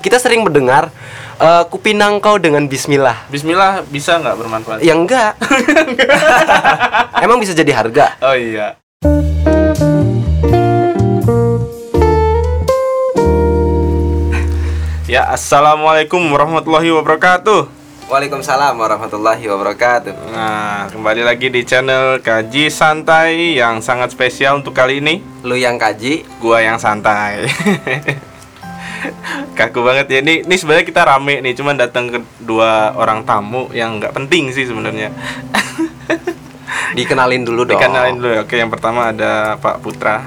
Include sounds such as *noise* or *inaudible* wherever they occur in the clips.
kita sering mendengar eh, kupinang kau dengan bismillah. Bismillah bisa nggak bermanfaat? Ya enggak. *laughs* Emang bisa jadi harga? Oh iya. Ya, assalamualaikum warahmatullahi wabarakatuh. Waalaikumsalam warahmatullahi wabarakatuh. Nah, kembali lagi di channel Kaji Santai yang sangat spesial untuk kali ini. Lu yang kaji, Gua yang santai. *laughs* Kaku banget ya ini. Ini sebenarnya kita rame nih, cuman datang ke dua orang tamu yang nggak penting sih sebenarnya. dikenalin dulu dong. Dikenalin dulu. ya. Oke, yang pertama ada Pak Putra.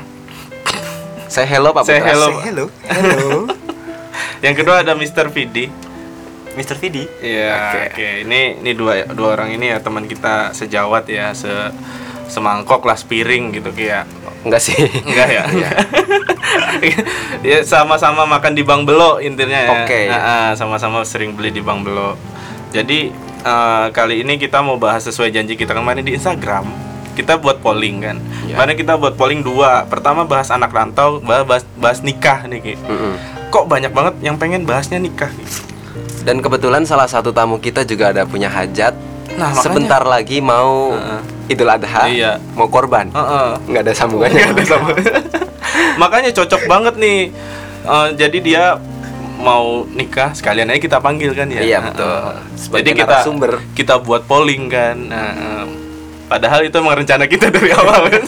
Saya hello Pak Say Putra. hello. Hello. Hello. *laughs* Yang kedua ada Mr. Vidi. Mr. Vidi. Iya, Oke. oke. Ini ini dua dua orang ini ya teman kita sejawat ya, se semangkok lah piring gitu kayak. Enggak sih. Enggak ya? Iya. *laughs* ya sama-sama makan di Bang Belo intinya ya. Oke. Ah, ah, sama-sama sering beli di Bang Belo. Jadi eh, kali ini kita mau bahas sesuai janji kita kemarin di Instagram. Kita buat polling kan. Iya. Kemarin kita buat polling dua. Pertama bahas anak rantau, bahas bahas, nikah nih Ki. Mm-mm. Kok banyak banget yang pengen bahasnya nikah? Dan kebetulan salah satu tamu kita juga ada punya hajat. Nah, makanya- Sebentar lagi mau Heeh. Idul Adha. Iya. Mau korban. Heeh. Nggak ada sambungannya. Nggak ada sama. *laughs* Makanya cocok banget nih. Eh, jadi dia mau nikah sekalian aja kita panggil kan ya. Iya, betul. Sebagai jadi kita narasumber. kita buat polling kan. Nah, em, padahal itu emang rencana kita dari *laughs* awal kan.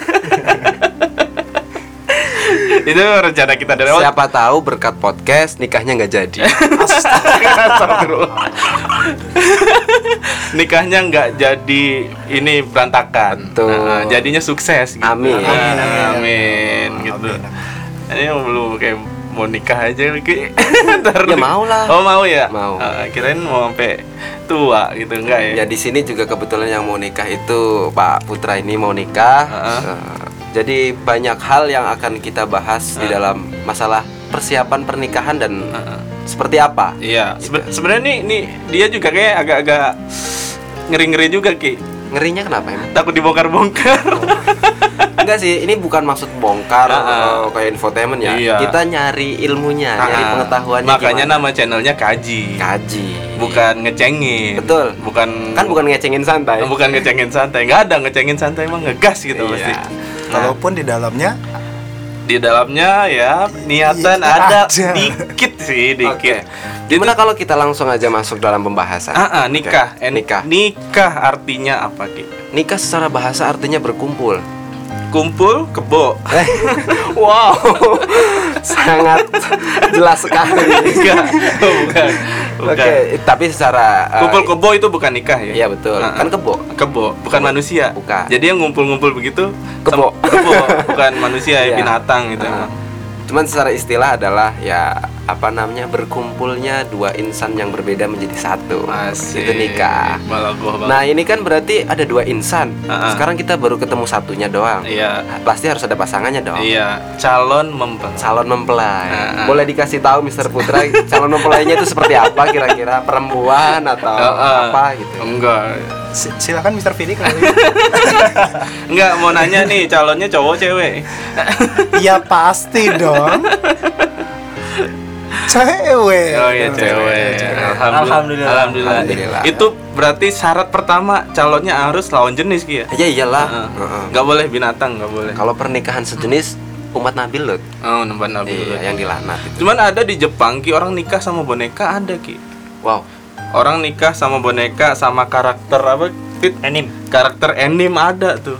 Itu rencana kita dari awal. Siapa tahu berkat podcast nikahnya nggak jadi. *laughs* Astagfirullah. Nikahnya nggak jadi ini berantakan. Betul. Nah, jadinya sukses. Gitu. Amin. Amin. Amin. Amin, gitu. Ini belum kayak mau nikah aja Ki. *laughs* Ntar Ya mau lah. Oh mau ya. Mau. Ah, kirain mau sampai tua gitu enggak ya? Ya di sini juga kebetulan yang mau nikah itu Pak Putra ini mau nikah. Heeh. Eh, jadi banyak hal yang akan kita bahas di dalam masalah persiapan pernikahan dan seperti apa. Iya. Seben- Sebenarnya nih, nih dia juga kayak agak-agak ngeri-ngeri juga ki. Ngerinya kenapa emang? Takut dibongkar-bongkar. Enggak sih, ini bukan maksud bongkar Ah, ah. eh, kayak infotainment ya. Iya. Kita nyari ilmunya, nyari Ah, pengetahuannya Makanya gimana. nama channelnya kaji. kaji. Bukan ngecengin. Betul. Bukan Kan bukan ngecengin santai. bukan ngecengin santai. Nggak ada ngecengin santai emang ngegas gitu Iya. pasti. Nah, Kalaupun di dalamnya di dalamnya ya niatan Iya, ada *laughs* ada. dikit sih, dikit. Gimana kalau kita langsung aja masuk dalam pembahasan? Ah, ah, nikah. Oke, Eh, Nikah. Nikah artinya apa, Ki? Nikah secara bahasa artinya berkumpul. Kumpul kebo. *laughs* wow, sangat jelas sekali. *laughs* Enggak. Oh, bukan. Oke, tapi secara uh, Kumpul kebo itu bukan nikah ya? Iya betul. Ah, ah. Kan kebo. Kebo, bukan manusia. Bukan. Jadi yang ngumpul-ngumpul begitu Kebo. kebo, bukan *laughs* manusia ya, Iya. binatang gitu. Ah. Cuman secara istilah adalah ya apa namanya berkumpulnya dua insan yang berbeda menjadi satu. Asik. Itu nikah. Nah ini kan berarti ada dua insan. Ah. Sekarang kita baru ketemu satunya doang. Iya. Pasti harus ada pasangannya dong. Iya, calon mempelai. Calon mempelai. Ah. Boleh dikasih tahu Mr. Putra *laughs* calon mempelainya itu seperti apa kira-kira? Perempuan atau ah. apa gitu? Enggak. si- silakan Mr. Vidi kenalin. Enggak mau nanya nih calonnya cowok cewek. ya pasti dong. *laughs* Cewek. Oh iya cewek. Alhamdulillah. Alhamdulillah. Alhamdulillah. Itu berarti syarat pertama calonnya harus lawan jenis Ki ya? Ya iyalah. Heeh. Heeh. Nggak boleh binatang, nggak boleh. Kalau pernikahan sejenis umat Nabi Lut. Oh, nemban nabi. Iya, yang dilanat itu. Cuman ada di Jepang Ki orang nikah sama boneka ada Ki. Wow. Orang nikah sama boneka sama karakter apa? Fit? Anim. Karakter anime ada tuh.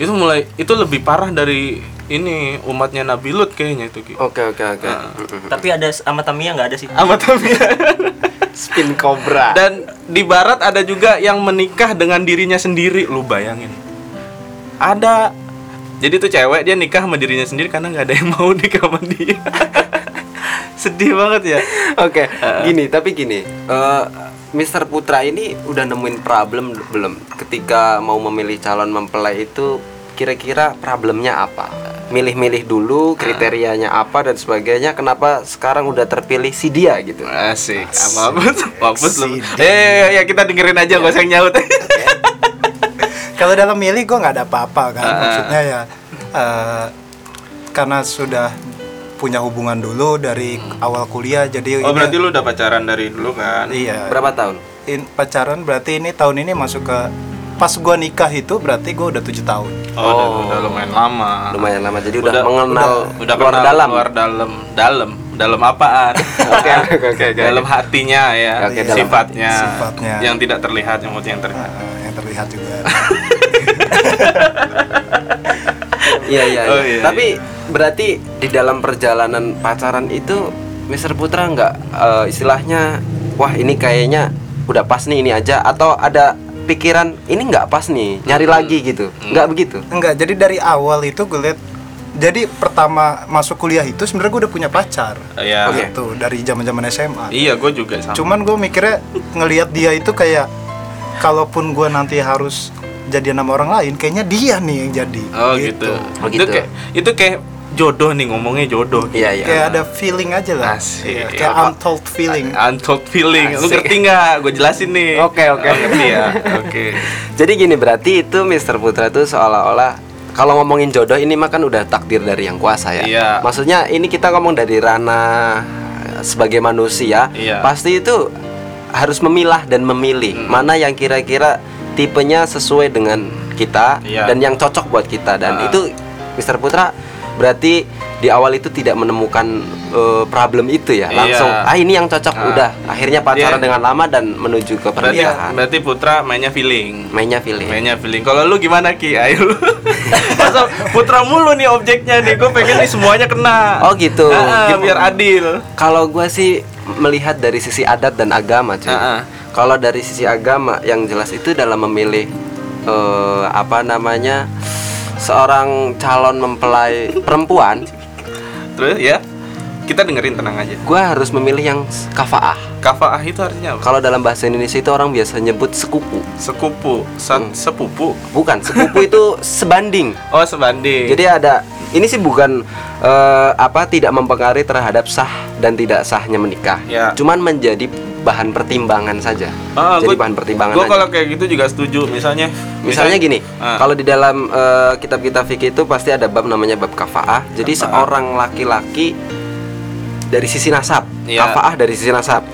Itu mulai itu lebih parah dari ini umatnya Nabi Lut kayaknya itu Ki. Oke oke oke. Ah. Tapi ada sama Tamiya nggak ada sih? Amat *laughs* Spin cobra. Dan di barat ada juga yang menikah dengan dirinya sendiri, lu bayangin. Ada. Jadi tuh cewek dia nikah sama dirinya sendiri karena nggak ada yang mau *laughs* nikah sama dia. *laughs* Sedih banget ya. Oke, gini, tapi gini, eh Mr. Putra ini udah nemuin problem belum ketika mau memilih calon mempelai itu kira-kira problemnya apa? Milih-milih dulu kriterianya apa dan sebagainya. Kenapa sekarang udah terpilih si dia gitu? Asik. Mampus, mampus lu. Si Eh, ya kita dengerin aja gak usah nyaut. *laughs* Kalau dalam milih gue nggak ada apa-apa kan. Ah. Maksudnya ya eh, karena sudah punya hubungan dulu dari awal kuliah jadi Oh ini- berarti lu udah pacaran dari dulu kan? iya Berapa tahun? In- pacaran berarti ini tahun ini masuk ke pas gua nikah itu berarti gua udah tujuh tahun Oh, udah, udah lumayan lama. Lumayan lama. Jadi udah, Udah- mengenal Udah luar kenal dalam. luar dalam, dalam, dalam apaan? *laughs* Oke, oke, oke, oke. Dalam hatinya ya, dalam sifatnya, Sifatnya. yang tidak terlihat, yang yang terlihat. Nah, yang terlihat juga *laughs* Iya iya. Oh, iya. iya, Tapi berarti di dalam perjalanan pacaran itu Mr. Putra nggak eh, istilahnya wah ini kayaknya udah pas nih ini aja atau ada pikiran ini nggak pas nih nyari lagi gitu nggak begitu enggak jadi dari awal itu gue lihat jadi pertama masuk kuliah itu sebenarnya gue udah punya pacar Iya. Oke. gitu dari zaman zaman SMA Iya, gue juga sama. cuman gue mikirnya ngelihat dia itu kayak kalaupun gue nanti harus jadian sama orang lain kayaknya dia nih yang jadi Oh gitu. Oh, Itu gitu. kayak itu kayak jodoh nih ngomongnya jodoh. iya iya kayak ada feeling aja lah Asik. Iya, kayak Apa? untold feeling Untold feeling. Lu Asik. ngerti nggak? Gue jelasin nih. Oke, oke. Oh, ngerti ya. Oke. jadi gini berarti itu Mr. Putra itu seolah-olah kalau ngomongin jodoh ini mah kan udah takdir dari yang kuasa ya Iya. maksudnya ini kita ngomong dari ranah sebagai manusia Iya. pasti itu harus memilah dan memilih Hmm. mana yang kira-kira tipenya sesuai dengan kita Iya. dan yang cocok buat kita dan Ah. itu Mr. Putra berarti di awal itu tidak menemukan eh, problem itu ya Iya. langsung ah ini yang cocok Ah. udah akhirnya pacaran Iya. dengan lama dan menuju ke Berarti pernikahan berarti Putra mainnya feeling. mainnya feeling Mainnya feeling. Kalau lu gimana Ki? Ayo lu. *laughs* Masa Putra mulu nih objeknya nih. Gue pengen nih semuanya kena. Oh, gitu. Ah, Gim- biar adil. Kalau gue sih melihat dari sisi adat dan agama, cuy. Ah, ah. Kalau dari sisi agama, yang jelas itu dalam memilih eh, apa namanya seorang calon mempelai perempuan, Terus ya. Kita dengerin tenang aja. gue harus memilih yang kafaah. Kafaah itu artinya apa? Kalau dalam bahasa Indonesia itu orang biasa nyebut sekupu, Sekupu, sa- Hmm. sepupu. bukan sekupu *laughs* itu sebanding. Oh, sebanding. Jadi ada ini sih bukan eh, apa tidak mempengaruhi terhadap sah dan tidak sahnya menikah. Ya. Cuman menjadi bahan pertimbangan saja. Ah, Jadi gua- bahan pertimbangan Gue kalau kayak gitu juga setuju. Misalnya, Misalnya gini, Ah. kalau di dalam eh, kitab-kitab fikih itu pasti ada bab namanya bab kafaah. Jadi Kafaah. seorang laki-laki dari sisi nasab, Iya. kafaah dari sisi nasab.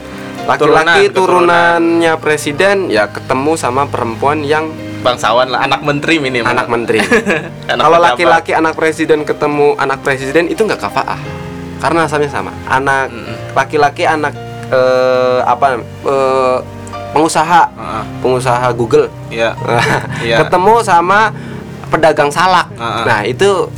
Turunan, Laki-laki keturunan. turunannya presiden ya ketemu sama perempuan yang bangsawan lah, anak menteri minimal. anak menteri. *laughs* Kalau laki-laki anak presiden ketemu anak presiden itu nggak kafaah. Karena nasabnya sama. Anak laki-laki anak eh, apa eh, pengusaha, Heeh. pengusaha Google Iya. *laughs* Iya. ketemu sama pedagang salak. Ah. Nah, itu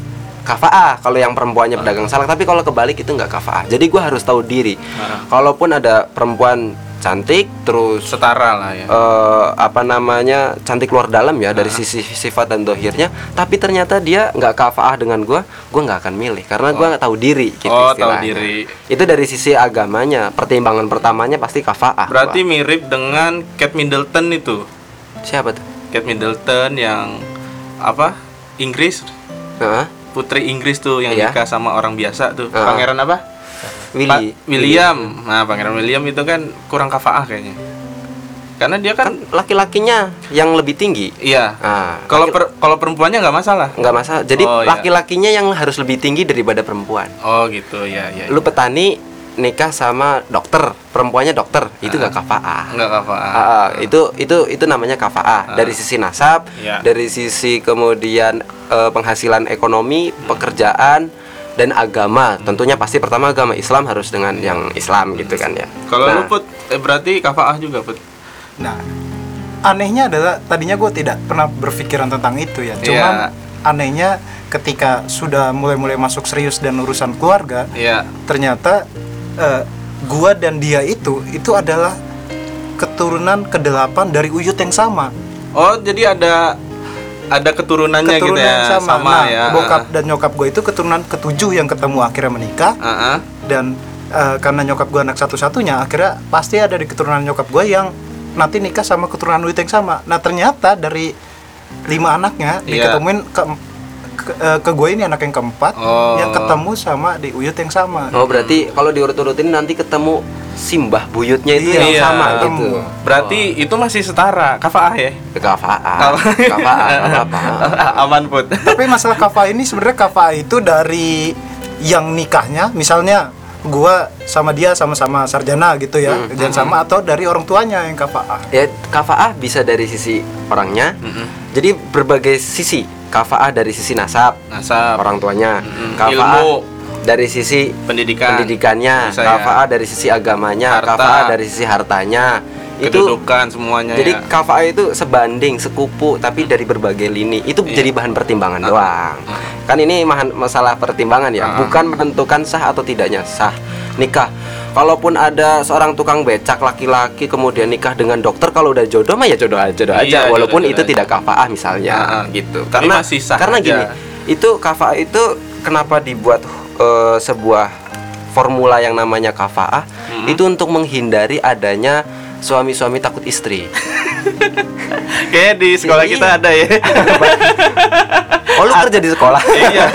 kafaah kalau yang perempuannya pedagang salak, tapi kalau kebalik itu nggak kafaah. Jadi gua harus tahu diri. Ah. Kalaupun ada perempuan cantik terus Setara lah ya. eh, apa namanya cantik luar dalam ya dari Ah. sisi sifat dan dohirnya tapi ternyata dia nggak kafaah dengan gua gua nggak akan milih karena gua nggak tahu diri gitu Oh, tahu diri. itu dari sisi agamanya pertimbangan pertamanya pasti kafaah Berarti gua. mirip dengan Kate Middleton itu. siapa tuh Kate Middleton yang apa? Inggris, Hah? putri Inggris tuh yang Iya. nikah sama orang biasa tuh. Ah. Pangeran apa? Willy Pa- William. Nah, Pangeran William itu kan kurang kafaah kayaknya. Karena dia kan kan, laki-lakinya yang lebih tinggi iya. ah Kalau laki- per- kalau perempuannya nggak masalah. nggak masalah jadi Oh, iya. laki-lakinya yang harus lebih tinggi daripada perempuan Oh, gitu. Ya, ya. lu petani nikah sama dokter perempuannya dokter itu nggak kafaah Enggak kafaah. Ah, ah, itu itu itu namanya kafaah Ah. dari sisi nasab, Iya. dari sisi kemudian eh, penghasilan ekonomi, pekerjaan dan agama. Tentunya pasti pertama agama Islam harus dengan yang Islam gitu kan ya. Kalau Nah, lu put eh, berarti kafaah juga, Put. Nah, anehnya adalah tadinya gue tidak pernah berpikiran tentang itu ya. Cuman Iya. anehnya ketika sudah mulai-mulai masuk serius dan urusan keluarga, Iya. ternyata eh, gua dan dia itu itu adalah keturunan kedelapan dari uyut yang sama. Oh, jadi ada ada keturunannya gitu keturunan ya. yang sama. nah, ya. bokap dan nyokap gue itu keturunan ketujuh yang ketemu akhirnya menikah Ah, ah. dan eh, karena nyokap gue anak satu-satunya akhirnya pasti ada di keturunan nyokap gue yang nanti nikah sama keturunan uyut yang sama. Nah ternyata dari lima anaknya Iya. diketemuin ke ke, eh, ke gue ini anak yang keempat Oh. yang ketemu sama di uyut yang sama. Oh, berarti kalau diurut-urutin nanti ketemu simbah buyutnya itu Iya, yang iya, sama ketemu. gitu. Berarti itu masih setara, kafaah ya? Kafaah. Kafaah, apa-apa. Aman, Put. Tapi masalah kafa ini sebenarnya kafa itu dari yang nikahnya misalnya gua sama dia sama-sama sarjana gitu ya Hmm. dan sama atau dari orang tuanya yang kafaah Ya kafaah bisa dari sisi orangnya. Mm-mm. Jadi berbagai sisi. Kafaah dari sisi nasab, Nasab, orang tuanya. Mm-mm. Kafaah Ilmu. dari sisi pendidikan, pendidikannya, ya. kafaah dari sisi agamanya, Harta. kafaah dari sisi hartanya. Itu kedudukan semuanya jadi ya. kafaah itu sebanding, sekupu tapi dari berbagai lini. Itu Iya. jadi bahan pertimbangan Ah. doang. Kan ini masalah pertimbangan ya, Ah. bukan menentukan sah atau tidaknya sah nikah. Kalaupun ada seorang tukang becak laki-laki kemudian nikah dengan dokter kalau udah jodoh mah ya jodoh aja jodoh aja Iya, walaupun jodoh itu aja. tidak kafaah misalnya Ah, ah. gitu. Karena masih sah karena aja. gini, itu kafaah itu kenapa dibuat eh, sebuah formula yang namanya kafaah Mm-mm. itu untuk menghindari adanya suami-suami takut istri. *laughs* *laughs* Kayaknya di sekolah Iya. kita ada ya. Oh lu kerja di sekolah? *laughs* iya.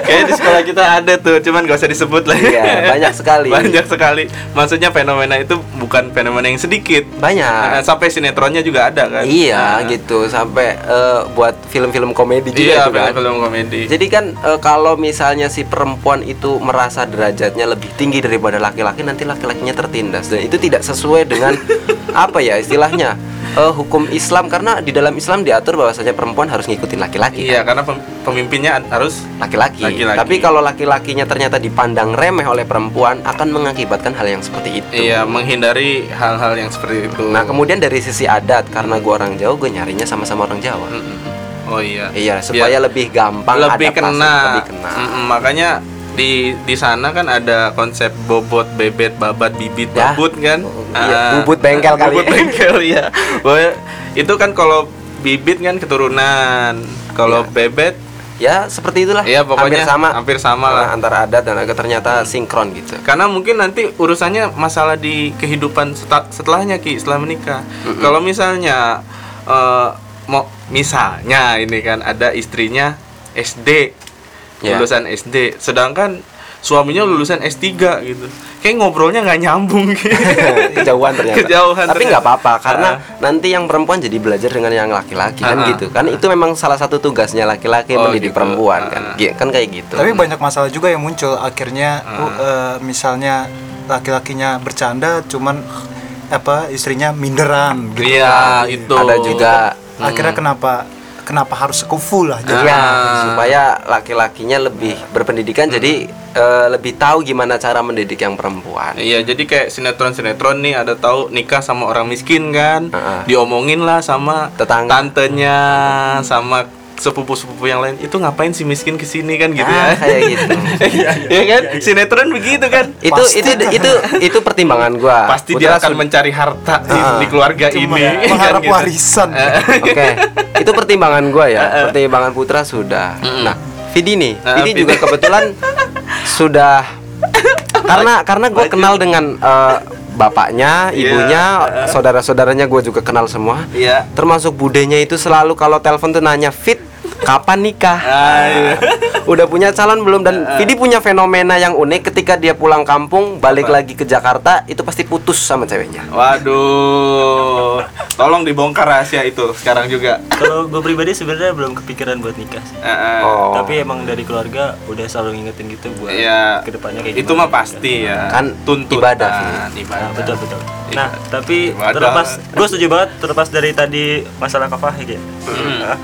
Kayaknya di sekolah kita ada tuh, cuman gak usah disebut lah. Iya, banyak sekali. Banyak sekali. Maksudnya fenomena itu bukan fenomena yang sedikit. Banyak. Nah, sampai sinetronnya juga ada kan? Iya Nah, gitu sampai eh, buat film-film komedi juga Iya, kan. film-film komedi. Jadi kan eh, kalau misalnya si perempuan itu merasa derajatnya lebih tinggi daripada laki-laki nanti laki-lakinya tertindas dan itu tidak sesuai dengan *laughs* apa ya istilahnya eh, hukum Islam karena di dalam Islam diatur bahwasanya perempuan harus ngikutin laki-laki Iya, kan? karena pem- pemimpinnya harus laki-laki. Tapi kalau laki-lakinya ternyata dipandang remeh oleh perempuan akan mengakibatkan hal yang seperti itu. iya menghindari hal-hal yang seperti itu. Nah kemudian dari sisi adat karena gua orang Jawa gue nyarinya sama-sama orang Jawa. Mm-mm. Oh iya. Iya supaya lebih gampang lebih adaptasi, kena. lebih kena. Mm-mm, makanya di di sana kan ada konsep bobot, bebet, babat, bibit, Ya. babut kan? Iya, Ah, bubut bengkel kali. Bubut bengkel *laughs* ya. Itu kan kalau bibit kan keturunan. Kalau Iya. bebet Ya seperti itulah. Iya, pokoknya hampir sama. hampir sama lah. Nah, antara adat dan agak ternyata sinkron gitu. karena mungkin nanti urusannya masalah di kehidupan setelahnya ki setelah menikah. Kalau misalnya eh, mau misalnya ini kan ada istrinya SD Ya. lulusan SD, sedangkan suaminya lulusan S3 gitu. Kayak ngobrolnya nggak nyambung gitu. *laughs* Kejauhan ternyata. Kejauhan Tapi nggak apa-apa karena Ah. nanti yang perempuan jadi belajar dengan yang laki-laki kan Ah, gitu. Kan itu memang salah satu tugasnya laki-laki Oh, mendidik gitu. perempuan kan. ah. Gi- Kan kayak gitu. tapi banyak masalah juga yang muncul akhirnya uh, eh, misalnya laki-lakinya bercanda cuman apa istrinya minderan gitu Iya, itu. ada juga akhirnya kenapa kenapa harus sekufu lah jadi ya Ah. supaya laki-lakinya lebih berpendidikan jadi eh, lebih tahu gimana cara mendidik yang perempuan. Iya, jadi kayak sinetron-sinetron nih ada tahu nikah sama orang miskin kan, Heeh. diomongin lah sama Tetangga. tantenya, sama sepupu-sepupu yang lain. Itu ngapain si miskin ke sini kan gitu Ah, ya? kayak gitu. *laughs* Iya kan? Sinetron begitu kan? itu Pasti. itu itu itu pertimbangan gua. Pasti Putra dia akan mencari harta di, Ah. di keluarga Cuma ini. *laughs* mengharap kan gitu. warisan Oke, *laughs* itu pertimbangan gua ya. Pertimbangan Putra sudah. Mm-mm. Nah, Vidi nih, Ah, Vidi Vidi. juga kebetulan sudah karena karena gue kenal dengan eh, bapaknya, Iya. ibunya, saudara-saudaranya gue juga kenal semua. Iya. Termasuk budenya itu selalu kalau telepon tuh nanya fit kapan nikah. Ah, *laughs* iya. Udah punya calon belum dan Vidi punya fenomena yang unik ketika dia pulang kampung balik Apa? lagi ke Jakarta itu pasti putus sama ceweknya. Waduh. Tolong dibongkar rahasia itu sekarang juga. Kalau gue pribadi sebenarnya belum kepikiran buat nikah sih. Ah, ah. Oh. Tapi emang dari keluarga udah selalu ngingetin gitu buat Iya. ke depannya kayak Itu gimana mah pasti ya. Kan tuntutan ibadah, ibadah. Nah, betul betul. Nah, Ibadah. tapi Ibadah. terlepas gue setuju banget terlepas dari tadi masalah kafah ya. Hmm. Nah,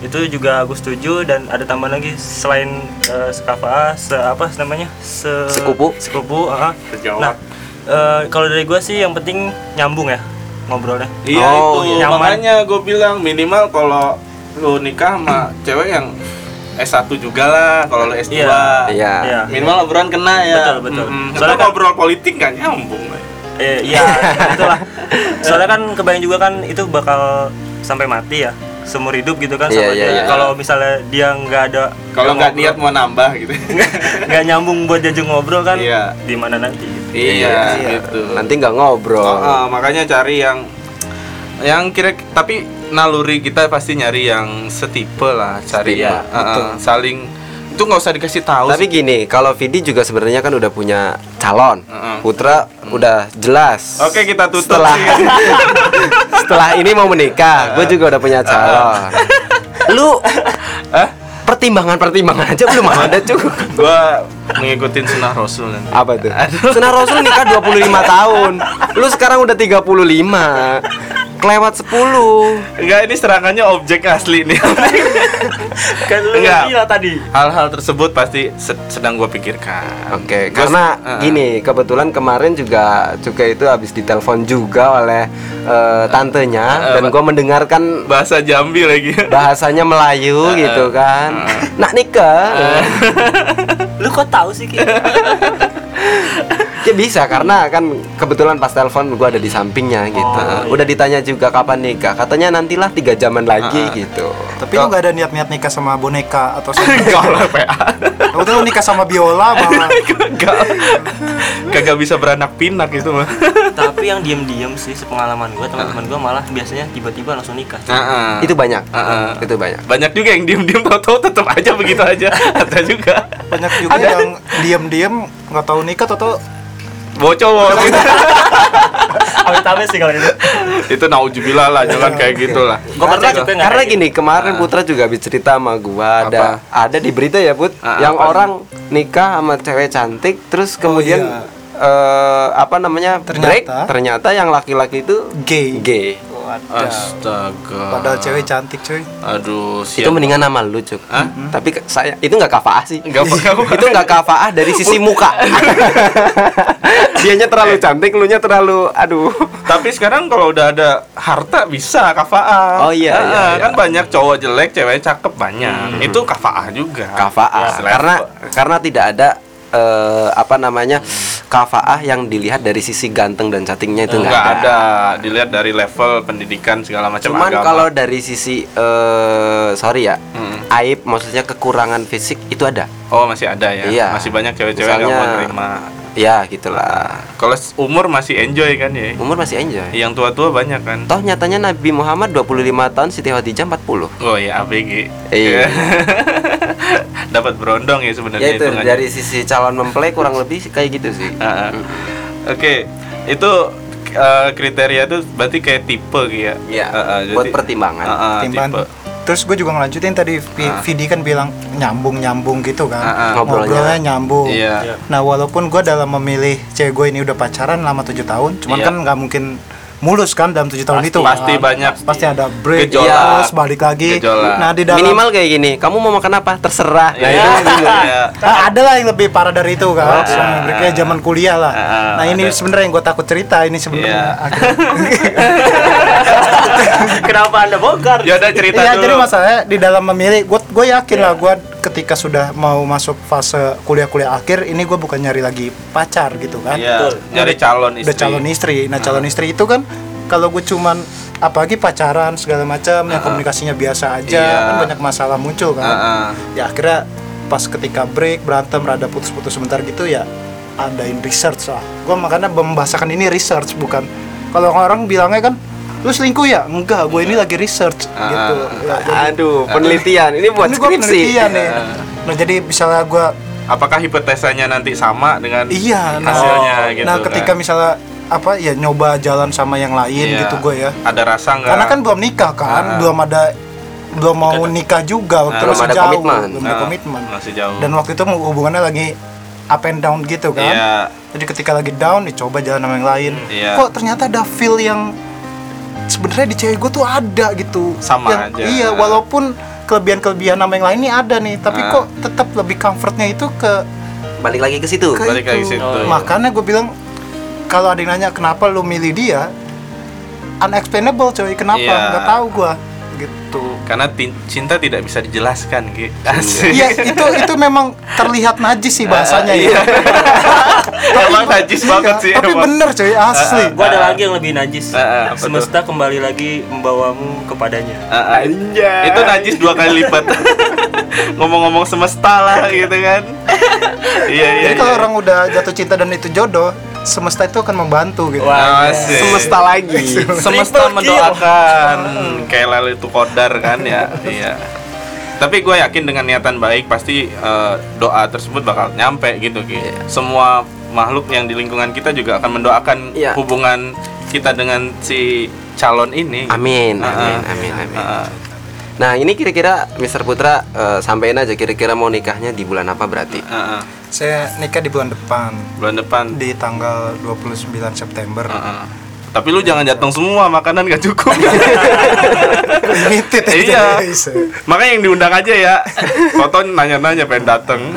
itu juga aku setuju dan ada tambahan lagi selain uh, sekafah, se apa namanya? Se Sekupu. Sekupu, ah. Sejawat. Nah, eh, kalau dari gue sih yang penting nyambung ya ngobrolnya. Iya Oh, itu iya. Makanya gue bilang minimal kalau lu nikah sama cewek yang S1 juga lah kalau lu S2 Iya. Iya. Iya. minimal obrolan kena ya Betul, betul. Mm-mm. Soalnya Ntar kan- ngobrol politik gak nyambung. Eh, iya, itulah. Soalnya kan kebayang juga kan itu bakal sampai mati ya, seumur hidup gitu kan Iya, sama iya, dia. iya. Kalau misalnya dia nggak ada kalau nggak niat mau nambah gitu *laughs* nggak nyambung buat diajak ngobrol kan, Iya. di mana nanti? gitu. iya Iya. gitu Nanti nggak ngobrol. Oh, oh, makanya cari yang yang kira tapi naluri kita pasti nyari yang setipe lah cari Setipe, ya uh, uh, saling itu nggak usah dikasih tahu Tapi gini, kalau Vidi juga sebenarnya kan udah punya calon. Heeh. Putra udah jelas. Oke kita tutup Setelah sih. *laughs* setelah ini mau menikah, gue juga udah punya calon. Lu Hah? pertimbangan-pertimbangan aja belum *laughs* ada cuy. gua Mengikutin sunnah Rasul kan. Apa tuh? Sunnah Rasul nikah 25 tahun. Lu sekarang udah 35. Kelewat 10. Enggak, ini serangannya objek asli nih. *laughs* Kan lu Enggak. gila tadi. Hal-hal tersebut pasti se- sedang gue pikirkan. Oke, Gua- karena Heeh. gini, kebetulan kemarin juga juga itu habis ditelepon juga oleh eh, tantenya dan gue mendengarkan bahasa Jambi lagi. bahasanya Melayu gitu kan. Nak nikah. Lu kok tahu sih Ki? *laughs* Ya bisa karena kan kebetulan pas telepon gue ada di sampingnya gitu. Udah ditanya juga kapan nikah. Katanya nantilah tiga jaman lagi gitu. Tapi lu gak ada niat-niat nikah sama boneka atau *laughs* sama Enggak lah, PA. Aku tuh lu nikah sama biola *laughs* malah Enggak. Kagak bisa beranak pinak itu mah. Tapi yang diem-diem sih sepengalaman gue teman-teman gue malah biasanya tiba-tiba langsung nikah. Heeh. Itu banyak. Heeh. Itu banyak. banyak juga yang diem-diem tau-tau tetap aja begitu aja. *laughs* Ada juga. banyak juga yang diam-diam nggak tahu nikah atau Bawa cowok *laughs* gitu. Amit-amit sih kalau itu. itu naujubillah lah, jangan kayak gitulah. Juga nggak Karena gini kemarin Putra juga habis cerita sama gua ada ada di berita ya Put Ah, yang apa? orang nikah sama cewek cantik terus kemudian iya. eh, apa namanya break Ternyata. ternyata yang laki-laki itu gay gay. Astaga. padahal cewek cantik cuy Aduh, Itu siap. mendingan nama lu cuk. Hah? Tapi saya itu nggak kafaah sih. Nggak apa-apa. itu nggak kafaah dari sisi muka. *laughs* Dianya terlalu cantik, lu nya terlalu aduh. Tapi sekarang kalau udah ada harta bisa kafaah. Oh iya, Ah, iya, iya. Kan banyak cowok jelek, cewek cakep banyak. Itu kafaah juga. Kafaah Selevel. karena karena tidak ada eh, apa namanya kafaah yang dilihat dari sisi ganteng dan cantiknya itu nggak nggak ada. ada. dilihat dari level pendidikan segala macam Cuman agama. kalau dari sisi eh sorry ya, Mm. aib maksudnya kekurangan fisik itu ada. Oh masih ada ya, Iya. masih banyak cewek-cewek yang mau terima. Ya gitulah. Kalau s- umur masih enjoy kan ya. Umur masih enjoy. Yang tua-tua banyak kan. Toh nyatanya Nabi Muhammad 25 tahun, Siti Khadijah 40. Oh iya ABG. Iya. *laughs* Dapat berondong ya sebenarnya Ya itu dari sisi calon mempelai kurang lebih kayak gitu sih. Ah, ah. Oke, itu eh, kriteria itu berarti kayak tipe gitu ya. Iya, Ah, ah, buat jadi- pertimbangan. Ah, ah, timban tipe. Terus gue juga ngelanjutin tadi Ah. Vidi kan bilang nyambung nyambung gitu kan Ah, ah. Ngobrolnya. ngobrolnya nyambung Iya. nah walaupun gue dalam memilih cewek gue ini udah pacaran lama tujuh tahun cuman Iya. kan nggak mungkin mulus kan dalam tujuh tahun Pasti- itu pasti kan. banyak. pasti ada break Gejolak. terus balik lagi Gejolak. nah di dalam Minimal kayak gini, kamu mau makan apa? Terserah. Nah, Iya, itu iya. *laughs* Nah, ada lah yang lebih parah dari itu kan, breaknya zaman kuliah lah. Ah, nah ini sebenarnya yang gue takut cerita ini sebenarnya. Iya. *laughs* *laughs* Kenapa anda bongkar? Ya udah cerita Iya dulu. jadi masalahnya di dalam memilih, gue gue yakin lah gue ketika sudah mau masuk fase kuliah-kuliah akhir, ini gue bukan nyari lagi pacar gitu kan. Iya, Betul. nyari calon istri. Udah calon istri. Nah calon istri itu kan kalau gue cuman apalagi pacaran segala macam yang komunikasinya biasa aja Iya. kan banyak masalah muncul kan. Ah. Ya akhirnya pas ketika break berantem rada putus-putus sebentar gitu ya adain research lah. Gue makanya membahasakan ini research bukan kalau orang bilangnya kan lu selingkuh ya enggak gue ini lagi research Ah, gitu ya, jadi- Aduh, penelitian. Ini buat ini skripsi. penelitian nih nah jadi misalnya gue Apakah hipotesanya nanti sama dengan iya nah, hasilnya gitu nah ketika kan? misalnya apa ya nyoba jalan sama yang lain Iya. gitu gue ya Ada rasa nggak? karena kan belum nikah kan Ah. belum ada belum mau nikah juga waktu masih ada jauh komitmen. belum ada Ah, komitmen Masih jauh. dan waktu itu hubungannya lagi up and down gitu kan Iya. jadi ketika lagi down dicoba jalan sama yang lain Iya. kok ternyata ada feel yang sebenarnya di cewek gue tuh ada gitu Sama Yang- aja. iya walaupun kelebihan-kelebihan sama yang lain ini ada nih tapi Ah. kok tetap lebih comfortnya itu ke Balik lagi ke situ. ke Balik lagi itu. situ. Oh, iya. makanya gue bilang kalau ada yang nanya kenapa lu milih dia unexplainable coy kenapa Iya. nggak tahu gue gitu Karena cinta tidak bisa dijelaskan. Asik. Iya itu itu memang terlihat najis sih bahasanya Iya. *laughs* ya. Emang najis banget sih. Tapi emang. bener coy asli. Gua ada lagi yang lebih najis. Ah, apa Semesta kembali lagi membawamu kepadanya. Ah, ah. Itu najis dua kali lipat. *laughs* Ngomong-ngomong semesta lah gitu kan. *laughs* Iya iya. Jadi kalau iya. orang udah jatuh cinta dan itu jodoh, semesta itu akan membantu gitu. Wah, Asik. Semesta lagi. semesta mendoakan kayak lalu itu kodar kan ya iya tapi gue yakin dengan niatan baik pasti eh, doa tersebut bakal nyampe gitu Ki. semua makhluk yang di lingkungan kita juga akan mendoakan Iya. hubungan kita dengan si calon ini Amin, Ah, amin, ah. amin, amin. Ah. Nah, ini kira-kira Mr. Putra eh, sampein aja kira-kira mau nikahnya di bulan apa berarti? Ah, ah. Saya nikah di bulan depan bulan depan di tanggal 29 September. Heeh. tapi lu jangan jatuh semua makanan gak cukup *laughs* Limited aja, Iya. makanya yang diundang aja ya foto nanya-nanya pengen dateng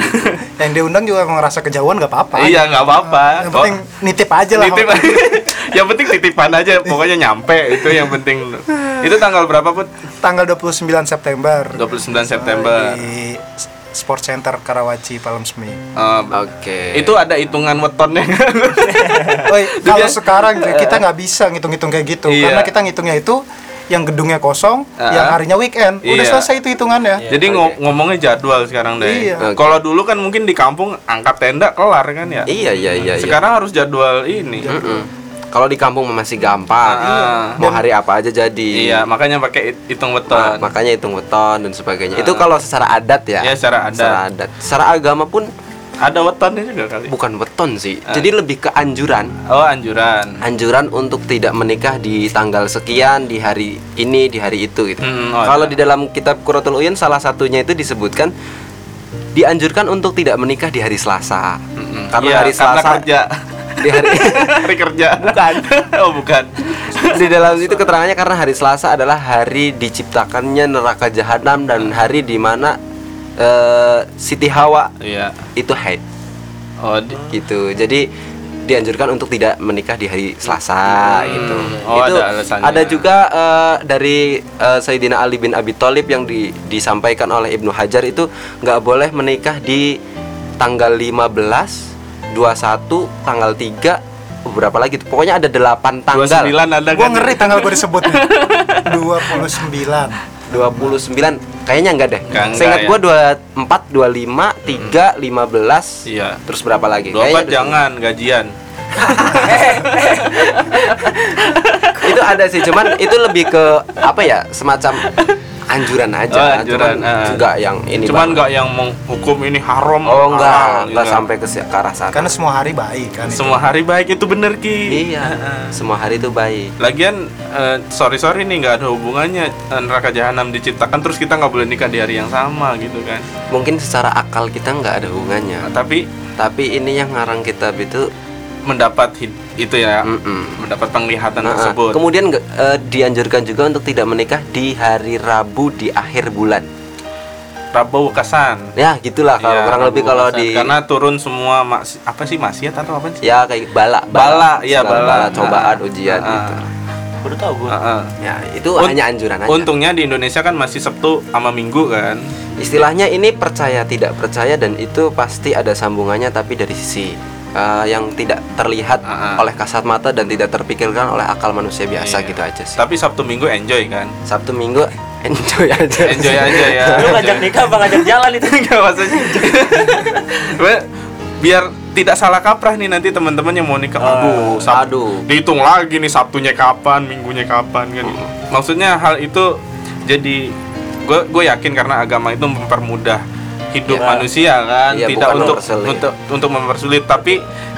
Yang diundang juga ngerasa kejauhan nggak apa-apa. iya nggak apa-apa Yang penting nitip aja lah. Nitip. *laughs* yang penting titipan aja pokoknya nyampe itu yang penting itu tanggal berapa put Tanggal 29 September. 29 September Di Sport Center Karawaci Palembsmi. Eh, Oke. itu ada hitungan wetonnya *laughs* Oi, kalau sekarang kita nggak bisa ngitung-ngitung kayak gitu Iya. karena kita ngitungnya itu yang gedungnya kosong, Ah. yang harinya weekend. Udah Iya. selesai itu hitungannya. Jadi ngo- ngomongnya jadwal sekarang deh. Iya. Oke. Kalau dulu kan mungkin di kampung angkat tenda kelar kan ya. Iya iya iya. iya. Sekarang harus jadwal ini. Mm-mm. Kalau di kampung masih gampang. Ah. Mau hari apa aja jadi. Iya, makanya pakai hit- hitung weton. makanya hitung weton dan sebagainya. Itu kalau secara adat ya. Iya, secara adat. Secara adat. Secara agama pun Ada wetonnya juga kali. bukan weton sih. Jadi lebih ke anjuran. Oh, anjuran. Anjuran untuk tidak menikah di tanggal sekian, di hari ini, di hari itu gitu. Hmm, oh, Kalau ada. di dalam kitab Quratul Uyun salah satunya itu disebutkan dianjurkan untuk tidak menikah di hari Selasa. Mm-mm. Karena Iya, hari karena Selasa kerja. Di hari *laughs* hari kerja. Bukan. oh, bukan. di dalam itu keterangannya karena hari Selasa adalah hari diciptakannya neraka jahanam dan hari di mana eh, Siti Hawa Iya. itu haid Oh, di- gitu. Jadi dianjurkan untuk tidak menikah di hari Selasa gitu. Oh, itu ada alasannya. ada juga eh, dari eh, Sayyidina Ali bin Abi Thalib yang di- disampaikan oleh Ibnu Hajar itu nggak boleh menikah di tanggal 15, 21, tanggal 3 beberapa lagi tuh. Pokoknya ada 8 tanggal. 29 ada Gua kan? ngeri tanggal gue disebut. 29. 29 kayaknya enggak deh. Enggak, Saya ingat enggak gua 24, 25, 3, 15. Iya. Terus berapa lagi? 24 Kayaknya jangan gajian. *laughs* itu ada sih, cuman itu lebih ke apa ya? Semacam anjuran aja. Oh, anjuran, ah. juga yang ini Cuman nggak yang menghukum ini haram. Oh enggak, halal, enggak gitu. sampai ke, arah sana. Karena semua hari baik kan. itu. Semua hari baik itu bener ki. iya, semua hari itu baik. Lagian sorry sorry nih nggak ada hubungannya eh, neraka jahanam diciptakan terus kita nggak boleh nikah di hari yang sama gitu kan. Mungkin secara akal kita nggak ada hubungannya, Nah, tapi tapi ini yang ngarang kitab itu mendapat itu ya, mm-mm. mendapat penglihatan Nah, tersebut. Kemudian eh, dianjurkan juga untuk tidak menikah di hari Rabu di akhir bulan. Rabu Kasan. Ya, gitulah kalau Iya, kurang Rabu lebih kalau di karena turun semua maks- apa sih maksiat atau apa sih? ya kayak bala, Bala, iya, segala bala. cobaan, Ah, ujian ah, gitu. Baru tahu gue. Heeh. Ya, itu Un- hanya anjuran aja. Untungnya di Indonesia kan masih Sabtu sama Minggu kan. Istilahnya ini percaya tidak percaya dan itu pasti ada sambungannya tapi dari sisi eh, yang tidak terlihat Ah, ah. oleh kasat mata dan tidak terpikirkan oleh akal manusia biasa Iya. gitu aja sih. Tapi Sabtu Minggu enjoy kan. Sabtu Minggu *laughs* enjoy aja. Enjoy aja ya. Lu ngajak nikah apa ngajak jalan itu? *laughs* Enggak maksudnya. Be- biar tidak salah kaprah nih nanti teman-teman yang mau nikah. Aduh, Sab- aduh. Dihitung lagi nih Sabtunya kapan, Minggunya kapan kan. Maksudnya hal itu jadi gue gue yakin karena agama itu mempermudah hidup Iya. manusia kan, Iya, tidak untuk mempersulit. untuk untuk mempersulit, tapi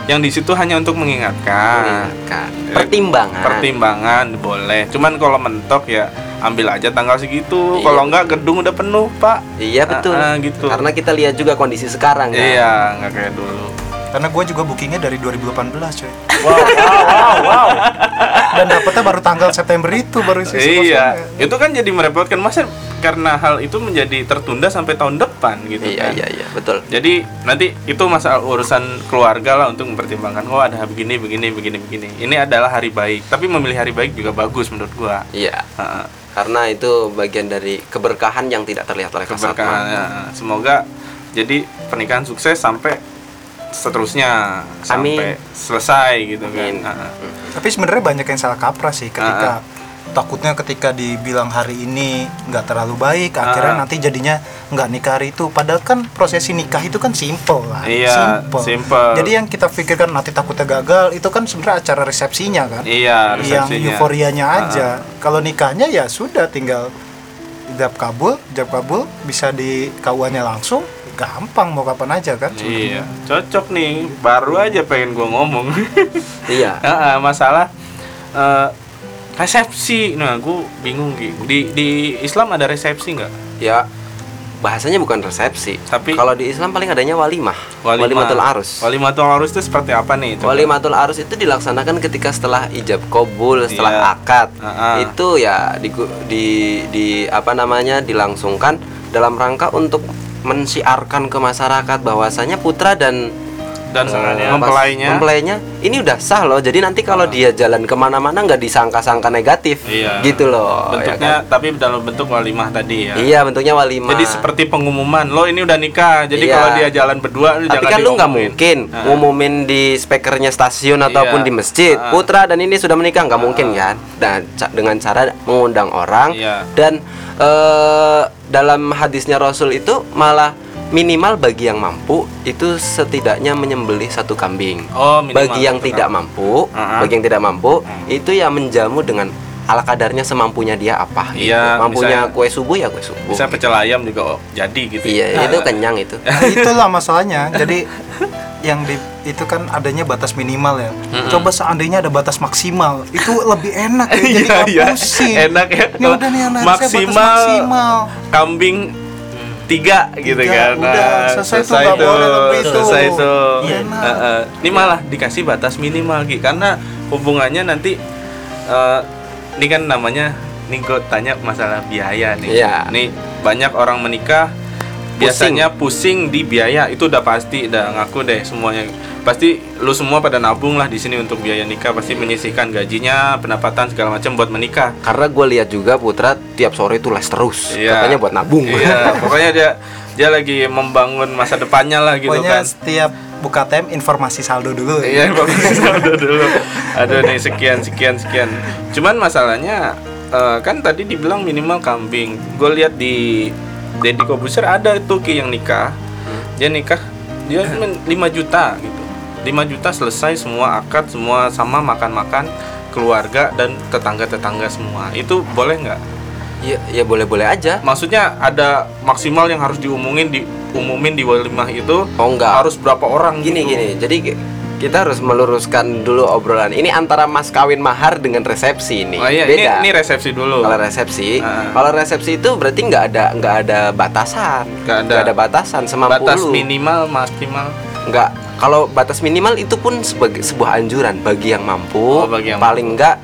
yang di situ hanya untuk mengingatkan. Mengingatkan. Pertimbangan. Pertimbangan boleh. Cuman kalau mentok ya ambil aja tanggal segitu. Iya. Kalau enggak gedung udah penuh, Pak. Iya betul. Ah, ah, gitu. Karena kita lihat juga kondisi sekarang kan. Iya, nggak kayak dulu. Karena gue juga bookingnya dari 2018 coy. Wow, wow, wow, wow. Dan dapetnya baru tanggal September itu baru sih Iya, itu kan jadi merepotkan masa karena hal itu menjadi tertunda sampai tahun depan gitu Iya kan. iya iya betul. Jadi nanti itu masalah urusan keluarga lah untuk mempertimbangkan oh ada begini begini begini begini. Ini adalah hari baik, tapi memilih hari baik juga bagus menurut gua. Iya. Heeh. Karena itu bagian dari keberkahan yang tidak terlihat oleh kasat Keberkahan. mata. ya. Semoga jadi pernikahan sukses sampai seterusnya sampai selesai gitu kan. Amin. Heeh. Tapi sebenarnya banyak yang salah kaprah sih ketika takutnya ketika dibilang hari ini nggak terlalu baik akhirnya nanti jadinya nggak nikah hari itu padahal kan prosesi nikah itu kan simple lah Iya, simple. jadi yang kita pikirkan nanti takutnya gagal itu kan sebenarnya acara resepsinya kan Iya, yang resepsinya. euforianya Ah, aja kalau nikahnya ya sudah tinggal jab kabul jab kabul bisa di KUA-nya langsung gampang mau kapan aja kan Iya, cocok nih. Baru aja pengen gua ngomong. *laughs* Iya. Heeh, masalah eh, resepsi. Nah, gue bingung Gi. Di di Islam ada resepsi nggak? Ya bahasanya bukan resepsi. Tapi- kalau di Islam paling adanya walimah. Walimatul arus. Walimatul arus itu seperti apa nih? Coba. Walimatul arus itu dilaksanakan ketika setelah ijab kabul, setelah Iya. akad. Ah-ah. Itu ya di, di di apa namanya dilangsungkan dalam rangka untuk mensiarkan ke masyarakat bahwasanya putra dan dan eh, mempelainya. mempelainya ini udah sah loh. Jadi nanti kalau dia jalan ke mana-mana nggak disangka-sangka negatif, Iya. gitu loh. ya bentuknya kan? tapi dalam bentuk walimah tadi ya. Iya bentuknya walimah. Jadi seperti pengumuman, lo ini udah nikah. Jadi Iya. kalau dia jalan berdua, lu Tapi jangan kan lu nggak mungkin ngumumin di speakernya stasiun ataupun Iya. di masjid. Ah. Putra dan ini sudah menikah nggak mungkin kan? Dan ca- dengan cara mengundang orang Iya. dan eh, dalam hadisnya Rasul itu malah minimal bagi yang mampu itu setidaknya menyembelih satu kambing. Oh, minimal bagi yang tidak mampu, Ah. bagi yang tidak mampu itu ya menjamu dengan ala kadarnya semampunya dia apa gitu. Iya, Mampunya bisa- kue subuh ya kue subuh. Bisa pecel ayam juga oh, jadi gitu. Iya, itu kenyang itu. Nah, *laughs* itulah masalahnya. Jadi yang di itu kan adanya batas minimal ya. Coba seandainya ada batas maksimal, itu lebih enak ya. *laughs* Jadi Iya, iya. pusing. Enak ya. Ini udah nih anak saya batas Maksimal. maksimal. Kambing tiga gitu Tiga, kan. udah, Nah, selesai tuh, nggak boleh lebih tuh. Selesai tuh. Iya. Heeh. Ini malah dikasih batas minimal Ki karena hubungannya nanti eh, ini kan namanya nih gue tanya masalah biaya nih. Iya. Nih banyak orang menikah biasanya pusing di biaya itu udah pasti udah ngaku deh semuanya pasti lu semua pada nabung lah di sini untuk biaya nikah pasti menyisihkan gajinya pendapatan segala macam buat menikah Karena gue lihat juga Putra tiap sore itu les terus, Iya. katanya buat nabung. Iya, *laughs* pokoknya dia dia lagi membangun masa depannya lah gitu Pokoknya kan. setiap buka tem informasi saldo dulu. Iya, informasi saldo dulu. Aduh nih sekian sekian sekian. Cuman masalahnya eh, kan tadi dibilang minimal kambing. Gue lihat di Deddy Kobuser ada tuh ki yang nikah. Dia nikah dia 5 juta gitu. 5 juta selesai semua akad, semua sama makan-makan keluarga dan tetangga-tetangga semua. Itu boleh nggak? Iya, ya boleh-boleh aja. Maksudnya ada maksimal yang harus diumumin diumumin di walimah itu Oh enggak. harus berapa orang gini gitu. gini. Jadi kita harus meluruskan dulu obrolan. Ini antara mas kawin mahar dengan resepsi ini. Oh iya, ini, Beda. ini resepsi dulu. kalau resepsi, Ah. kalau resepsi itu berarti nggak ada nggak ada batasan, Nggak ada. batasan semampu batas lu. minimal maksimal. nggak kalau batas minimal itu pun sebagai sebuah anjuran bagi yang mampu Oh, bagi yang paling nggak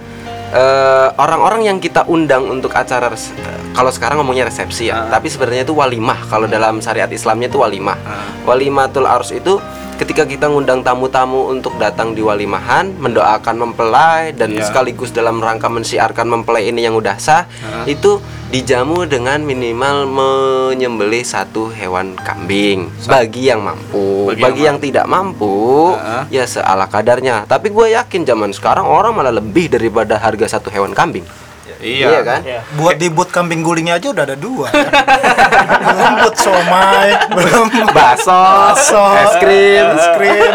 eh, orang-orang yang kita undang untuk acara res- eh, kalau sekarang ngomongnya resepsi ya Ah. tapi sebenarnya itu walimah kalau dalam syariat Islamnya itu walimah Ah. walimatul arus itu ketika kita ngundang tamu-tamu untuk datang di walimahan mendoakan mempelai dan Iya. sekaligus dalam rangka mensiarkan mempelai ini yang udah sah Ah. itu dijamu dengan minimal menyembelih satu hewan kambing bagi yang mampu Bagi bagi, yang yang, tidak mampu Ah. ya seala kadarnya tapi gue yakin zaman sekarang orang malah lebih daripada harga satu hewan kambing Iya. kan Buat di boot kambing gulingnya aja udah ada dua. ya. belum boot somai, belum bakso bakso, es krim es krim.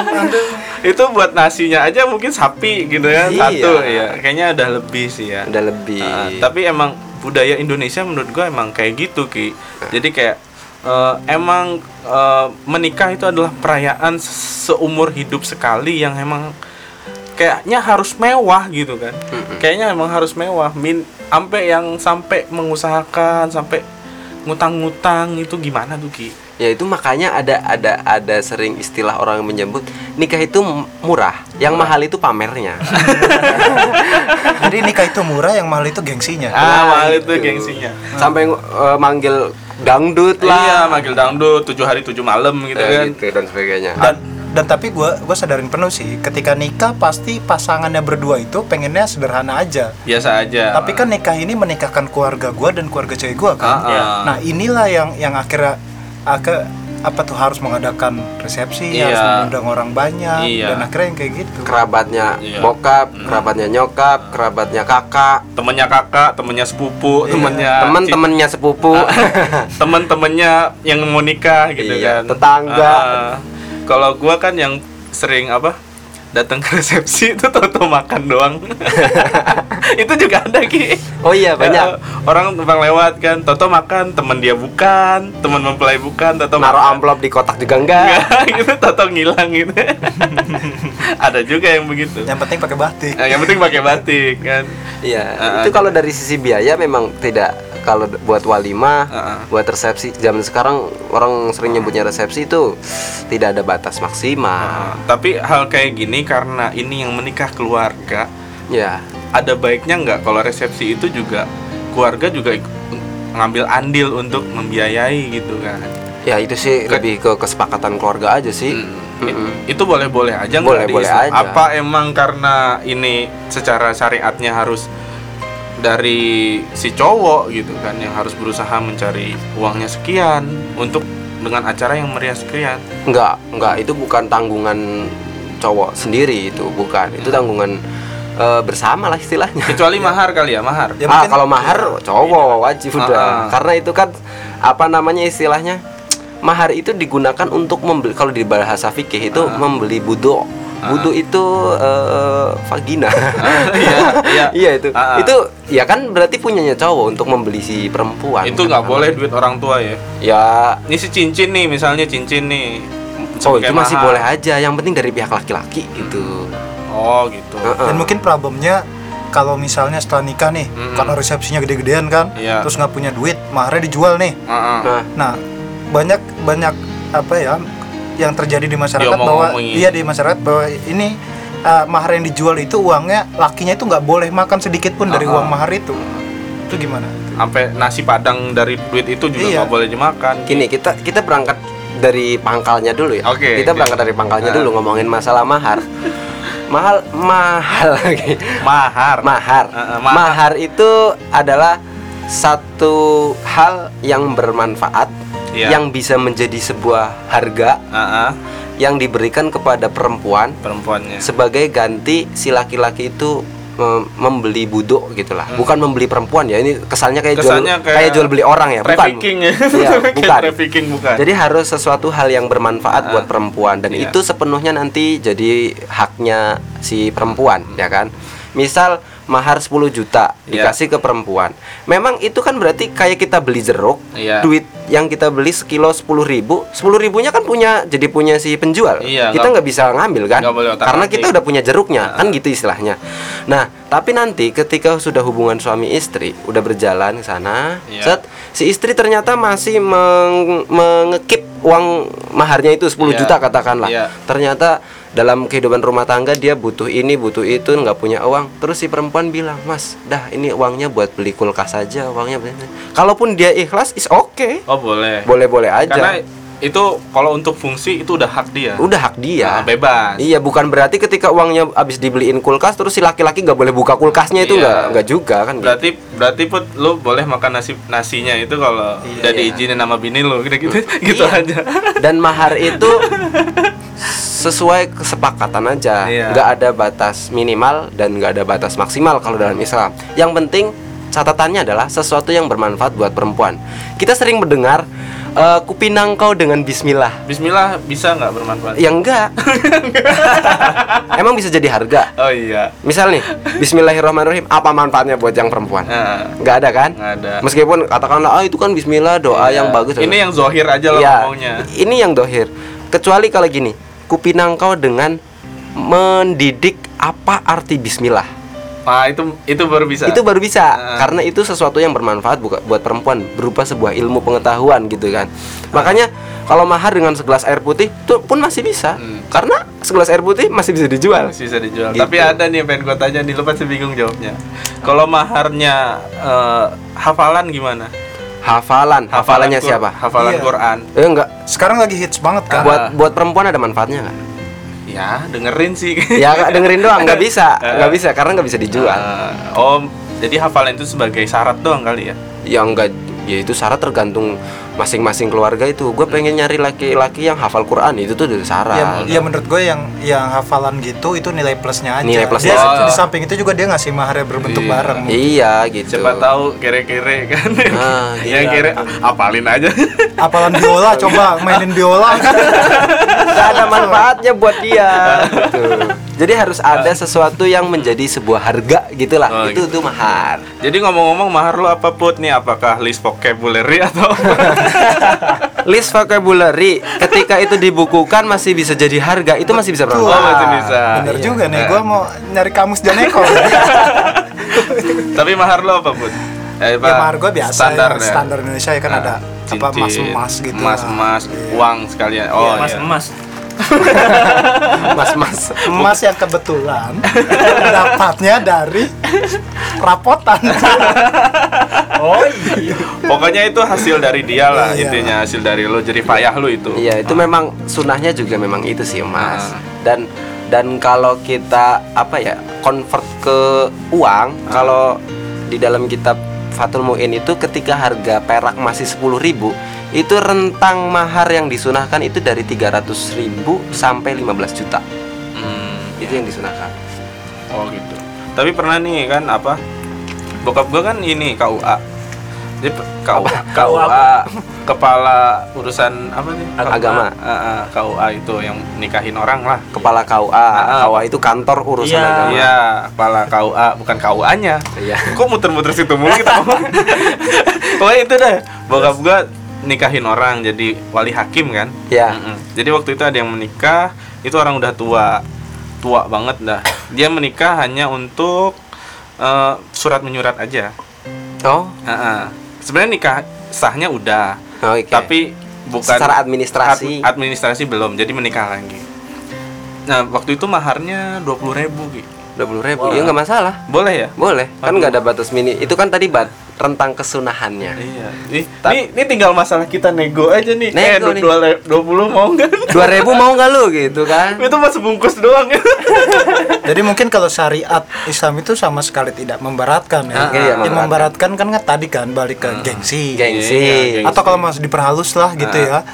Itu buat nasinya aja mungkin sapi gitu kan Iya. satu ya. Kayaknya udah lebih sih ya. udah lebih Ah, tapi emang budaya Indonesia menurut gua emang kayak gitu ki. Jadi kayak eh, emang eh, menikah itu adalah perayaan seumur hidup sekali yang emang kayaknya harus mewah gitu kan. Kayaknya emang harus mewah. Min sampai yang sampai mengusahakan sampai ngutang-ngutang itu gimana tuh ki? Ya itu makanya ada ada ada sering istilah orang yang menyebut nikah itu murah yang mahal itu pamernya *laughs* Jadi nikah itu murah, yang mahal itu gengsinya. Ah, mahal itu itu. gengsinya. sampai eh, manggil dangdut Iya, lah manggil dangdut tujuh hari tujuh malam gitu Eh, kan. gitu dan sebagainya Dan dan tapi gua gua sadarin penuh sih, ketika nikah pasti pasangannya berdua itu pengennya sederhana aja. Biasa aja. Tapi kan nikah ini menikahkan keluarga gua dan keluarga cewek gua kan. Ah, ah. Nah, inilah yang yang akhirnya ake, apa tuh harus mengadakan resepsi, Iya. harus mengundang orang banyak Iya. dan akhirnya yang kayak gitu. kerabatnya Iya. bokap kerabatnya nyokap kerabatnya kakak temennya kakak, temennya sepupu, Iya. temennya teman-temannya sepupu *laughs* temen-temennya yang mau nikah gitu Iya, kan. tetangga. Ah, kalau gua kan yang sering apa? Datang ke resepsi itu toto makan doang. *laughs* itu juga ada ki. oh iya banyak Ya, orang numpang lewat kan, toto makan, temen dia bukan, temen mempelai bukan, toto naruh makan. amplop di kotak juga enggak Enggak, *laughs* gitu toto ngilang gitu. *laughs* ada juga yang begitu. Yang penting pakai batik. Nah, yang penting pakai batik kan. Iya, Ah, itu kalau dari sisi biaya memang tidak kalau buat walimah, Heeh. buat resepsi zaman sekarang orang sering nyebutnya resepsi itu tidak ada batas maksimal. Nah, tapi hal kayak gini karena ini yang menikah keluarga, Ya, ada baiknya nggak kalau resepsi itu juga keluarga juga ngambil andil untuk membiayai gitu kan? ya itu sih Ke- lebih ke kesepakatan keluarga aja sih. Hmm. Mm-mm. Itu boleh-boleh aja nggak Boleh- di boleh Islam? aja. Apa emang karena ini secara syariatnya harus dari si cowok gitu kan yang harus berusaha mencari uangnya sekian untuk dengan acara yang meriah sekian. Enggak, enggak itu bukan tanggungan cowok sendiri itu, bukan. Itu tanggungan eh, bersama lah istilahnya. Kecuali *laughs* mahar kali ya, mahar. Ya, ah, kalau mahar cowok wajib Ah, udah. ah. Karena itu kan apa namanya istilahnya? Mahar itu digunakan untuk membeli kalau di bahasa fikih itu Ah. membeli budo. Budo itu eh, vagina. Iya, iya. *laughs* iya itu. Ah, ah. Itu ya kan berarti punyanya cowok untuk membeli si perempuan. Itu nggak boleh duit orang tua ya. Ya Ini si cincin nih, misalnya cincin nih. Oh itu masih boleh aja, yang penting dari pihak laki-laki gitu. Oh gitu. Heeh. Dan mungkin problemnya kalau misalnya setelah nikah nih, Mm-mm. karena resepsinya gede-gedean kan, Iya. terus nggak punya duit, maharnya dijual nih. Heeh. Nah, Nah, banyak banyak apa ya yang terjadi di masyarakat bahwa Diomong-omongin. iya di masyarakat bahwa ini uh, mahar yang dijual itu uangnya lakinya itu nggak boleh makan sedikit pun dari uang mahar itu. Itu gimana? Sampai nasi padang dari duit itu juga Iya. nggak boleh dimakan. gini kita kita berangkat dari pangkalnya dulu ya. Oke, Kita oke. berangkat dari pangkalnya Nah. dulu ngomongin masalah mahar. mahal mahal *laughs* lagi. Mahar. Mahar. Heeh, mahar. Mahar itu adalah satu hal yang bermanfaat Iya. yang bisa menjadi sebuah harga Heeh, yang diberikan kepada perempuan perempuannya. sebagai ganti si laki-laki itu mem- membeli budok gitulah bukan membeli perempuan ya ini kesannya kayak Hmm. Kesannya jual kayak, jual beli orang ya bukan ya. *laughs* Kayak bukan Trafficking bukan. jadi harus sesuatu hal yang bermanfaat Ah, buat perempuan dan iya. itu sepenuhnya nanti jadi haknya si perempuan ya kan misal mahar 10 juta Iya. dikasih ke perempuan memang itu kan berarti kayak kita beli jeruk Iya. duit yang kita beli sekilo 10 ribu 10 ribunya kan punya jadi punya si penjual Iya, kita nggak- bisa ngambil kan karena atik. kita udah punya jeruknya kan gitu istilahnya nah tapi nanti ketika sudah hubungan suami istri udah berjalan ke sana Iya. set si istri ternyata masih meng- mengekip uang maharnya itu 10 Iya. juta katakanlah Iya. ternyata dalam kehidupan rumah tangga dia butuh ini butuh itu nggak punya uang terus si perempuan bilang mas dah ini uangnya buat beli kulkas saja uangnya beli-" kalaupun dia ikhlas is oke Oh boleh. boleh boleh aja Karena itu kalau untuk fungsi itu udah hak dia. udah hak dia Nah, bebas. Iya, bukan berarti ketika uangnya habis dibeliin kulkas terus si laki-laki nggak boleh buka kulkasnya itu Iya. nggak nggak juga kan? gitu. Berarti berarti put lu boleh makan nasi nasinya itu kalau udah Iya. diizinin sama bini lu *laughs* gitu gitu gitu Iya. aja. Dan mahar itu *laughs* sesuai kesepakatan aja, Iya. nggak ada batas minimal dan nggak ada batas maksimal kalau dalam Islam. Yang penting catatannya adalah sesuatu yang bermanfaat buat perempuan. Kita sering mendengar eh, kupinang kau dengan Bismillah. Bismillah bisa nggak bermanfaat? Ya enggak. *laughs* Emang bisa jadi harga. Oh iya. Misal nih, Bismillahirrahmanirrahim, apa manfaatnya buat yang perempuan? Nah, nggak ada kan? nggak ada. Meskipun katakanlah ah itu kan Bismillah doa Iya. yang bagus. Ini yang zohir aja lah Iya, ngomongnya. Ini yang dohir. Kecuali kalau gini, kupinang kau dengan mendidik apa arti Bismillah. Nah itu itu baru bisa. Itu baru bisa Ah. karena itu sesuatu yang bermanfaat buka- buat perempuan berupa sebuah ilmu pengetahuan gitu kan. Makanya kalau mahar dengan segelas air putih itu pun masih bisa. Hmm. Karena segelas air putih masih bisa dijual. masih bisa dijual. Gitu. Tapi ada nih yang pengen gue tanya nih, lu pasti bingung jawabnya. Kalau maharnya eh, hafalan gimana? Hafalan, hafalannya Qur- siapa? Hafalan Iya. Quran. Eh enggak, Sekarang lagi hits banget kan? buat buat perempuan ada manfaatnya nggak? Ya, dengerin sih. Ya nggak dengerin doang, nggak bisa, *laughs* nggak bisa karena nggak bisa dijual. Eh, oh, jadi hafalan itu sebagai syarat doang kali ya? Ya enggak, ya itu syarat tergantung masing-masing keluarga itu. Gue pengen nyari laki-laki yang hafal Quran itu tuh dari syarat. Ya, ya menurut gue yang yang hafalan gitu itu nilai plusnya aja. Nilai plusnya Dia aja. di samping itu juga dia ngasih maharnya berbentuk Iya. bareng. Iya gitu. Siapa tahu kere-kere kan? Ah, *laughs* yang iya. kere apalin aja. Apalan biola coba mainin biola. Gak ada manfaatnya buat dia. Gitu. Jadi harus ada sesuatu yang menjadi sebuah harga gitulah. Oh, itu gitu. tuh mahar. jadi ngomong-ngomong mahar lu apa put nih? Apakah list vocabulary atau *laughs* List vocabulary ketika itu dibukukan masih bisa jadi harga, itu masih bisa Oh, bermanfaat. masih bisa. Bener Iya. juga nih, Eh, gue mau nyari kamus Janeko. *laughs* Tapi mahar lu apa put? Eh, ya mahar gue biasa standar ya, ya. standar Indonesia ya kan Nah, ada apa emas cincin, emas gitu emas emas Iya. uang sekalian oh emas iya. emas *laughs* Mas Mas. yang kebetulan *laughs* dapatnya dari rapotan *laughs* oh iya pokoknya itu hasil dari dia lah Iya. intinya hasil dari lo jadi payah lo itu Iya, itu memang sunahnya juga memang itu sih, Mas. Ah. Dan dan kalau kita apa ya, convert ke uang, Ah. kalau di dalam kitab Fatul Muin itu ketika harga perak masih 10.000 itu rentang mahar yang disunahkan itu dari 300.000 sampai 15 juta. Hmm, Itu yang disunahkan. oh gitu tapi pernah nih kan apa bokap gua kan ini KUA pe- KUA KUA kepala urusan apa nih Agama. Ah, ah, KUA itu yang nikahin orang lah Kepala KUA. KUA itu kantor urusan Iya. agama. Iya, kepala KUA bukan KUA-nya. Iya. Kok muter-muter situ mulu kita ngomong? *laughs* Pokoknya itu deh. Bokap gua nikahin orang jadi wali hakim kan. Iya. Mm-mm. Jadi waktu itu ada yang menikah, itu orang udah tua. Tua banget dah. Dia menikah hanya untuk eh, surat menyurat aja. Oh, Heeh. Sebenarnya nikah sahnya udah, oke. tapi bukan Secara administrasi. ad- administrasi belum. Jadi menikah lagi. Nah, waktu itu maharnya 20.000 ribu Ki. 20 ribu, ya nggak masalah. Boleh ya? Boleh, kan Aduh. nggak ada batas mini. Itu kan tadi bat rentang kesunahannya. Iya. Nih, nih tinggal masalah kita nego aja nih. Nego eh, nih. dua, dua puluh mau nggak? *laughs* Dua ribu mau nggak lu gitu kan? *laughs* itu mas bungkus doang ya. *laughs* Jadi mungkin kalau syariat Islam itu sama sekali tidak memberatkan ya. Ah, iya, Yang memberatkan. kan nggak tadi kan balik ke gengsi. Gengsi. Iya, gengsi. Atau kalau masih diperhalus lah gitu ya.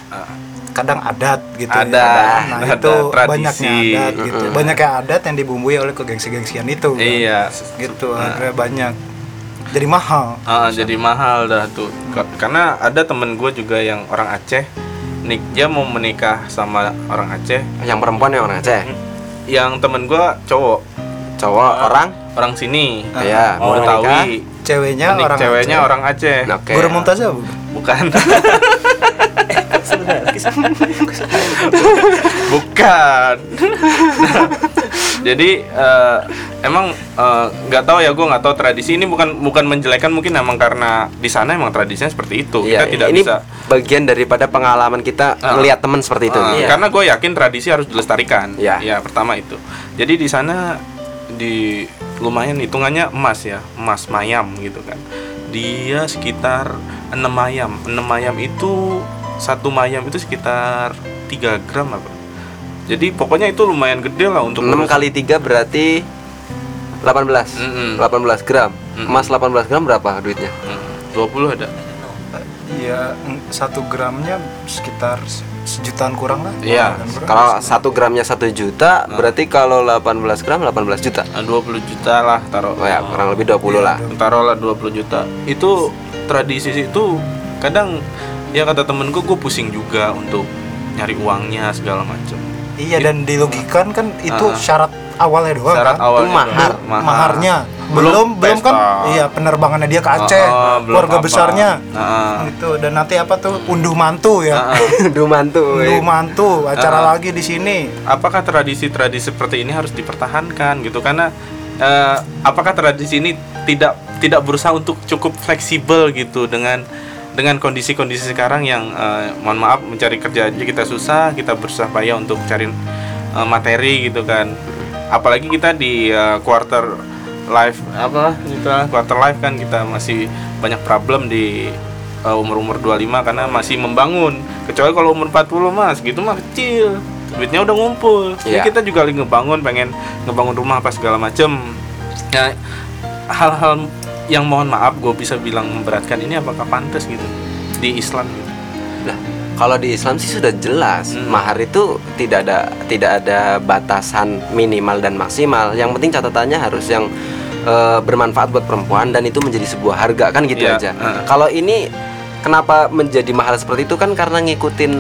Kadang adat gitu Adat, ya. Nah, adat, itu tradisi. banyaknya adat gitu. Banyaknya adat yang dibumbui oleh kegengsi-gengsian itu. kan. Iya. Gitu Nah. akhirnya banyak. Jadi mahal. Ah, jadi mahal dah tuh. Ka- Karena ada temen gue juga yang orang Aceh. Nik dia mau menikah sama orang Aceh. Yang perempuan yang orang Aceh. Yang temen gue cowok, Cowok orang orang sini. ya mau menikah. Betawi. Ceweknya orang ceweknya Aceh. orang Aceh. Oke. Guru Mumtazah bukan? *laughs* Bukan. Nah, jadi eh, emang eh, nggak tahu ya gue nggak tahu tradisi ini bukan bukan menjelekan mungkin emang karena di sana emang tradisinya seperti itu. Iya, Kita tidak ini bisa. bagian daripada pengalaman kita Ah. melihat teman seperti itu. Eh, Iya. Karena gue yakin tradisi harus dilestarikan. Iya. Ya pertama itu. Jadi di sana di lumayan hitungannya emas ya, emas mayam gitu kan. Dia sekitar 6 mayam. 6 mayam itu satu mayam itu sekitar 3 gram apa. Jadi pokoknya itu lumayan gede lah untuk 6 urus- kali 3 berarti 18. Mm-mm. 18 gram. Mm-mm. Emas 18 gram berapa duitnya? Hmm, 20 ada. Iya, mm, satu gramnya sekitar se- sejutaan kurang lah. Iya. Kalau satu gramnya satu juta, berarti kalau 18 gram 18 juta. Nah, 20 juta lah taruh. Oh ya, kurang lebih 20 lah. taruhlah 20 juta itu tradisi itu kadang ya kata temen gue gue pusing juga untuk nyari uangnya segala macam Iya dan dilogikan kan itu Ah. syarat awalnya doang syarat kan? awalnya mahar. doang. maharnya Belum belum belum kan iya penerbangannya dia ke Aceh ah, belum keluarga apa. besarnya ah. gitu dan nanti apa tuh unduh mantu ya ah. Dumantu. *laughs* unduh mantu acara Ah. lagi di sini apakah tradisi-tradisi seperti ini harus dipertahankan gitu karena eh, apakah tradisi ini tidak tidak berusaha untuk cukup fleksibel gitu dengan dengan kondisi-kondisi sekarang yang eh, mohon maaf mencari kerja aja kita susah kita berusaha payah untuk cari eh, materi gitu kan. Apalagi kita di eh, quarter life apa gitu lah, quarter life kan kita masih banyak problem di eh, umur-umur 25 karena masih membangun. Kecuali kalau umur 40 mas gitu mah kecil. Duitnya udah ngumpul. Ini Iya. kita juga lagi ngebangun pengen ngebangun rumah apa segala macem. Ya hal-hal yang mohon maaf gue bisa bilang memberatkan ini apakah pantas gitu di Islam gitu Lah, kalau di Islam sih sudah jelas, Hmm. mahar itu tidak ada tidak ada batasan minimal dan maksimal. Yang penting catatannya harus yang eh, bermanfaat buat perempuan dan itu menjadi sebuah harga kan gitu Iya, aja. heeh. Kalau ini kenapa menjadi mahal seperti itu kan karena ngikutin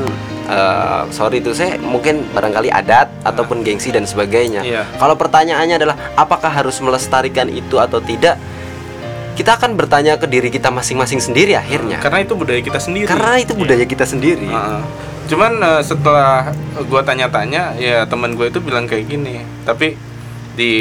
eh, sorry itu saya mungkin barangkali adat ataupun gengsi dan sebagainya. Iya. Kalau pertanyaannya adalah apakah harus melestarikan itu atau tidak? Kita akan bertanya ke diri kita masing-masing sendiri akhirnya. karena itu budaya kita sendiri Karena itu budaya kita sendiri. Heeh. Cuman eh, setelah gua tanya-tanya ya teman gue itu bilang kayak gini. Tapi di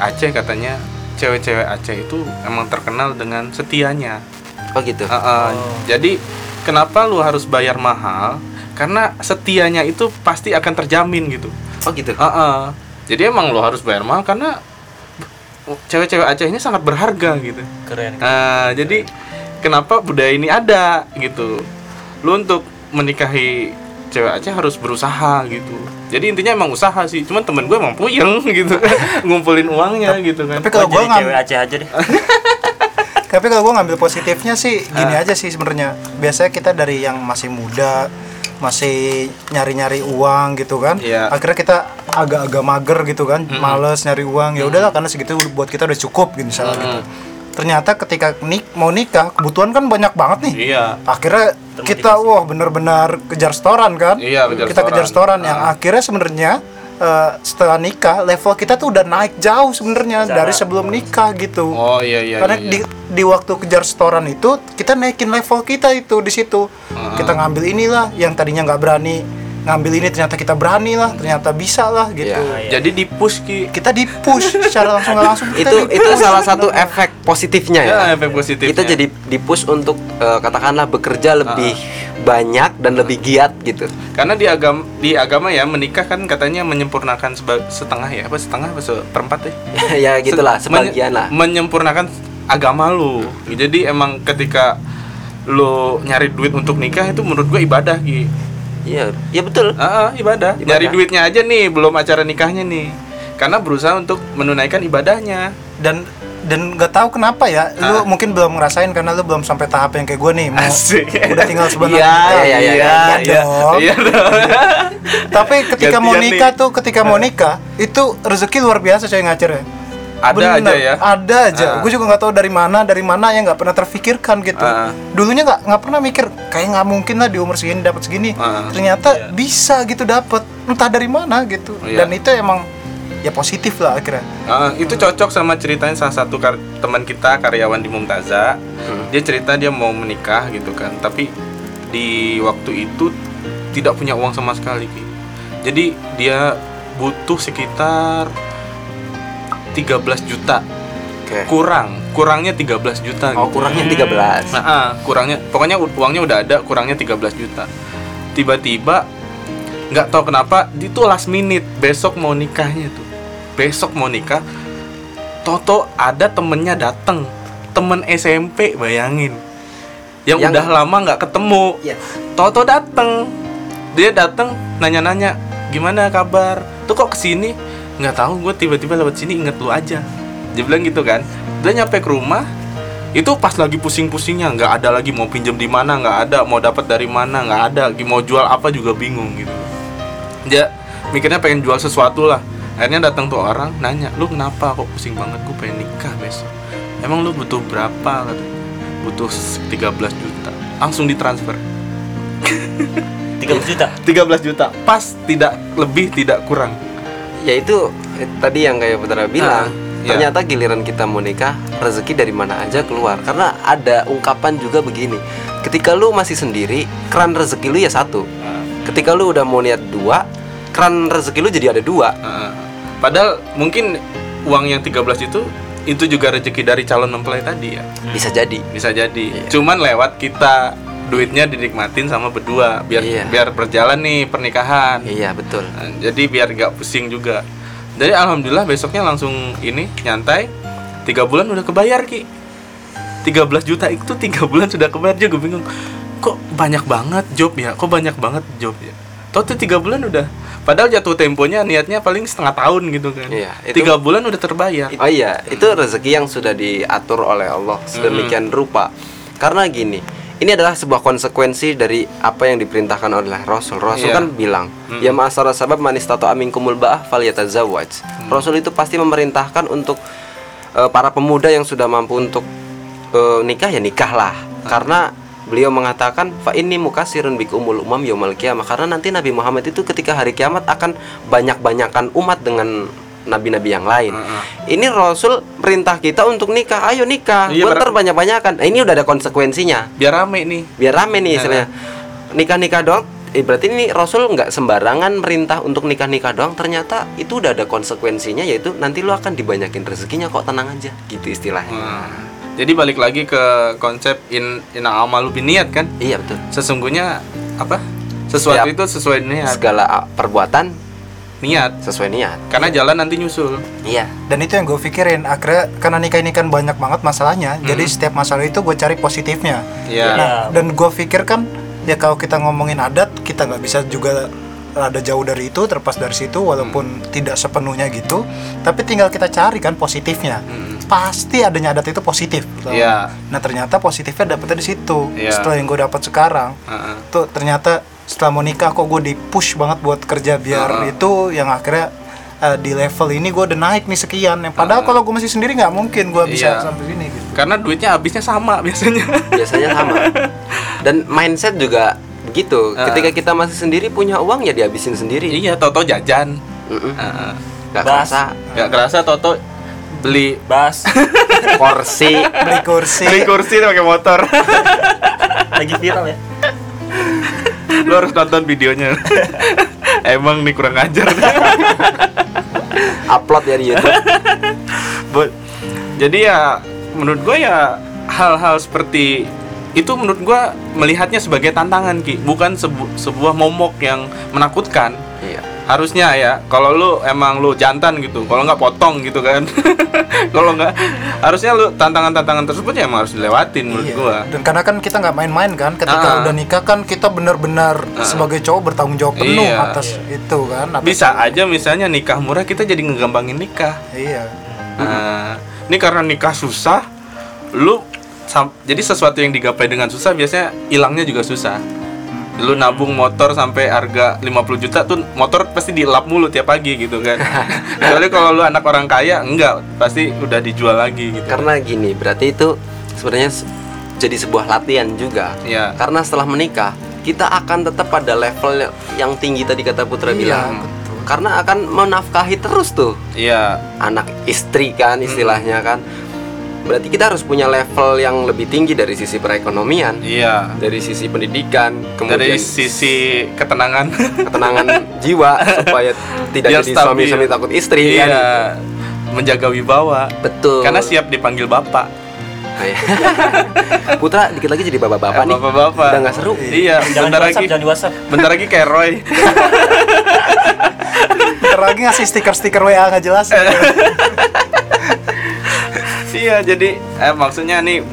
Aceh katanya cewek-cewek Aceh itu emang terkenal dengan setianya. Oh gitu. Uh, uh, Jadi kenapa lu harus bayar mahal? Karena setianya itu pasti akan terjamin gitu. Oh gitu. Uh, uh. Jadi emang lu harus bayar mahal karena cewek-cewek Aceh ini sangat berharga gitu. keren Nah, jadi kenapa budaya ini ada gitu? Lu untuk menikahi cewek Aceh harus berusaha gitu. Jadi intinya emang usaha sih. Cuman temen gue emang puyeng *laughs* gitu, ngumpulin uangnya gitu kan. Tapi kalau gue ngambil cewek Aceh aja deh *laughs* Tapi kalau gue ngambil positifnya sih gini Ah. aja sih sebenarnya. Biasanya kita dari yang masih muda, masih nyari-nyari uang gitu kan. Iya. Akhirnya kita agak-agak mager gitu kan, males nyari uang. Ya udahlah karena segitu buat kita udah cukup gitu misalnya gitu. Ternyata ketika nik mau nikah, kebutuhan kan banyak banget nih. Iya. Akhirnya kita wah bener-bener kejar setoran kan. Iya, kejar kita kejar setoran. setoran yang Ah. akhirnya sebenarnya eh, setelah nikah level kita tuh udah naik jauh sebenarnya dari sebelum nikah gitu. Oh iya iya. Karena iya, di di waktu kejar setoran itu kita naikin level kita itu di situ. Kita ngambil inilah yang tadinya nggak berani ngambil ini ternyata kita berani lah, ternyata bisa lah gitu. Iya. Iya. Jadi di push ki. Kita di push secara langsung nggak langsung itu di-push itu salah satu efek positifnya ya. Ya, efek positifnya. Kita jadi dipush untuk eh, katakanlah bekerja lebih banyak dan lebih giat gitu. Karena di agama di agama ya menikah kan katanya menyempurnakan setengah ya apa setengah apa seperempat ya. *laughs* ya gitulah Se- sebagian lah. Menyempurnakan agama lu. Jadi emang ketika lu nyari duit untuk nikah itu menurut gua ibadah ki. Iya, ya betul. Ah, ah, ibadah. Ibadah. Nyari duitnya aja nih, belum acara nikahnya nih. Karena berusaha untuk menunaikan ibadahnya. dan dan nggak tahu kenapa ya Ah. lu mungkin belum ngerasain karena lu belum sampai tahap yang kayak gue nih mau Asik. udah tinggal sebentar Iya, iya, iya, Iya iya. dong. Iya dong. tapi ketika mau nikah nih. tuh ketika mau nikah itu rezeki luar biasa coy ngacer ya Ada Bener, aja ya. ada aja Ah. gue juga nggak tahu dari mana dari mana yang nggak pernah terfikirkan gitu Ah. dulunya nggak nggak pernah mikir kayak nggak mungkin lah di umur segini dapat segini Ah. ternyata bisa gitu dapat entah dari mana gitu Iya. dan itu emang ya positif lah akhirnya Ah, itu cocok sama ceritanya salah satu kar- teman kita karyawan di Mumtaza. Dia cerita dia mau menikah gitu kan, tapi di waktu itu tidak punya uang sama sekali. Jadi dia butuh sekitar 13 juta. Oke. Kurang, kurangnya 13 juta Oh, gitu. kurangnya 13. Nah, ah, kurangnya pokoknya uangnya udah ada, kurangnya 13 juta. Tiba-tiba nggak tahu kenapa itu last minute besok mau nikahnya tuh. Besok mau nikah. Toto ada temennya dateng temen SMP bayangin yang, Yang- udah lama nggak ketemu Iya. Toto dateng dia dateng nanya-nanya gimana kabar tuh kok ke sini nggak tahu gue tiba-tiba lewat sini inget lu aja. Dia bilang gitu kan dia nyampe ke rumah itu pas lagi pusing-pusingnya nggak ada lagi mau pinjam di mana nggak ada mau dapat dari mana nggak ada mau jual apa juga bingung gitu. Dia mikirnya pengen jual sesuatu lah. Akhirnya datang tuh orang nanya lu kenapa kok pusing banget? Gue pengen nikah besok. Emang lu butuh berapa? katanya butuh 13 juta. Langsung ditransfer. *laughs* 30 juta? 13 juta. Pas tidak lebih tidak kurang Ya itu eh, tadi yang kayak Putra bilang. Ah, iya. Ternyata giliran kita mau nikah, rezeki dari mana aja keluar. Karena ada ungkapan juga begini. Ketika lu masih sendiri, keran rezeki lu ya satu. Ketika lu udah mau niat dua, keran rezeki lu jadi ada dua. Heeh. padahal mungkin uang yang 13 itu itu juga rezeki dari calon mempelai tadi ya Bisa jadi. bisa jadi Iya. cuman lewat kita duitnya dinikmatin sama berdua biar Iya. biar berjalan nih pernikahan. Iya, betul. Nah, jadi biar nggak pusing juga. Jadi alhamdulillah besoknya langsung ini nyantai tiga bulan udah kebayar ki. 13 juta itu tiga bulan sudah kebayar. Juga bingung kok banyak banget job ya? Kok banyak banget job ya? Tahu tuh tiga bulan udah padahal jatuh temponya niatnya paling setengah tahun gitu kan. Iya, itu- tiga bulan udah terbayar. Oh iya, itu rezeki yang sudah diatur oleh Allah sedemikian rupa. Karena gini, ini adalah sebuah konsekuensi dari apa yang diperintahkan oleh Rasul. Rasul Iya. kan bilang, "Ya ma'asyara sabab man istata'a minkumul ba'ah falyatazawwaj." Rasul itu pasti memerintahkan untuk eh, para pemuda yang sudah mampu untuk eh, nikah ya nikahlah. Karena beliau mengatakan fa ini mukasirun bikumul umam yaumal kiamah karena nanti Nabi Muhammad itu ketika hari kiamat akan banyak-banyakan umat dengan nabi-nabi yang lain. Ini Rasul perintah kita untuk nikah. Ayo nikah. Iya, Bentar banyak-banyakan. Nah, ini udah ada konsekuensinya. biar rame nih Biar rame nih istilahnya. Nikah-nikah dong eh, berarti ini Rasul nggak sembarangan merintah untuk nikah-nikah doang. Ternyata itu udah ada konsekuensinya yaitu nanti lu akan dibanyakin rezekinya kok tenang aja gitu istilahnya. Nah, jadi balik lagi ke konsep in in amalu biniat kan Iya betul. sesungguhnya apa sesuatu Setiap- itu sesuai niat Segala perbuatan niat sesuai niat. karena jalan nanti nyusul Iya. dan itu yang gue pikirin akhirnya karena nikah ini kan banyak banget masalahnya jadi setiap masalah itu gue cari positifnya ya Nah, dan gue pikir kan ya kalau kita ngomongin adat kita nggak bisa juga rada jauh dari itu terlepas dari situ walaupun tidak sepenuhnya gitu tapi tinggal kita cari kan positifnya pasti adanya adat itu positif. Iya. nah ternyata positifnya dapetnya di situ Iya. setelah yang gue dapat sekarang Heeh. tuh ternyata setelah mau nikah kok gue di push banget buat kerja biar Heeh. itu yang akhirnya eh, di level ini gue udah naik nih sekian yang padahal Heeh. kalau gue masih sendiri nggak mungkin gue bisa Iya. sampai sini gitu karena duitnya habisnya sama biasanya biasanya sama *laughs* dan mindset juga begitu Ah. ketika kita masih sendiri punya uang ya dihabisin sendiri iya toto jajan Mm-mm. Heeh. Gak Bas. kerasa nggak kerasa toto beli Bas *laughs* porsi beli kursi beli kursi pakai motor lagi viral ya. Lu harus nonton videonya. *laughs* Emang nih kurang ajar. *laughs* Upload ya di YouTube. But, jadi ya menurut gue ya hal-hal seperti itu menurut gue melihatnya sebagai tantangan ki. Bukan sebu- sebuah momok yang menakutkan. Iya harusnya ya kalau lu emang lu jantan gitu kalau nggak potong gitu kan *laughs* kalau nggak harusnya lu tantangan-tantangan tersebut ya emang harus dilewatin menurut Iya. gua Dan karena kan kita nggak main-main kan, ketika Ah. udah nikah kan kita benar-benar sebagai cowok bertanggung jawab penuh Iya. atas itu kan. atas- bisa aja misalnya nikah murah kita jadi ngegampangin nikah Iya. Nah, ini karena nikah susah, lu jadi sesuatu yang digapai dengan susah biasanya hilangnya juga susah. Lu nabung motor sampai harga 50 juta tuh motor pasti dilap mulu tiap pagi gitu kan. *laughs* Kecuali kalau lu anak orang kaya enggak, pasti udah dijual lagi gitu. karena gini berarti itu sebenarnya jadi sebuah latihan juga Iya. karena setelah menikah kita akan tetap pada level yang tinggi tadi kata Putra Iya, bilang betul. karena akan menafkahi terus tuh Iya, anak istri kan istilahnya kan berarti kita harus punya level yang lebih tinggi dari sisi perekonomian iya. dari sisi pendidikan Dari kemudian sisi ketenangan. ketenangan *laughs* jiwa supaya tidak Biar jadi stabil. suami-suami takut istri kan iya. Menjaga wibawa. betul Karena siap dipanggil bapak. Ah, iya. *laughs* Putra dikit lagi jadi bapak-bapak nih Bapak-bapak. udah nggak seru Iya, Jangan bentar WhatsApp, lagi. jangan di WhatsApp. Bentar lagi kayak Roy. *laughs* Bentar lagi ngasih stiker-stiker WA nggak jelas. Iya jadi eh, maksudnya nih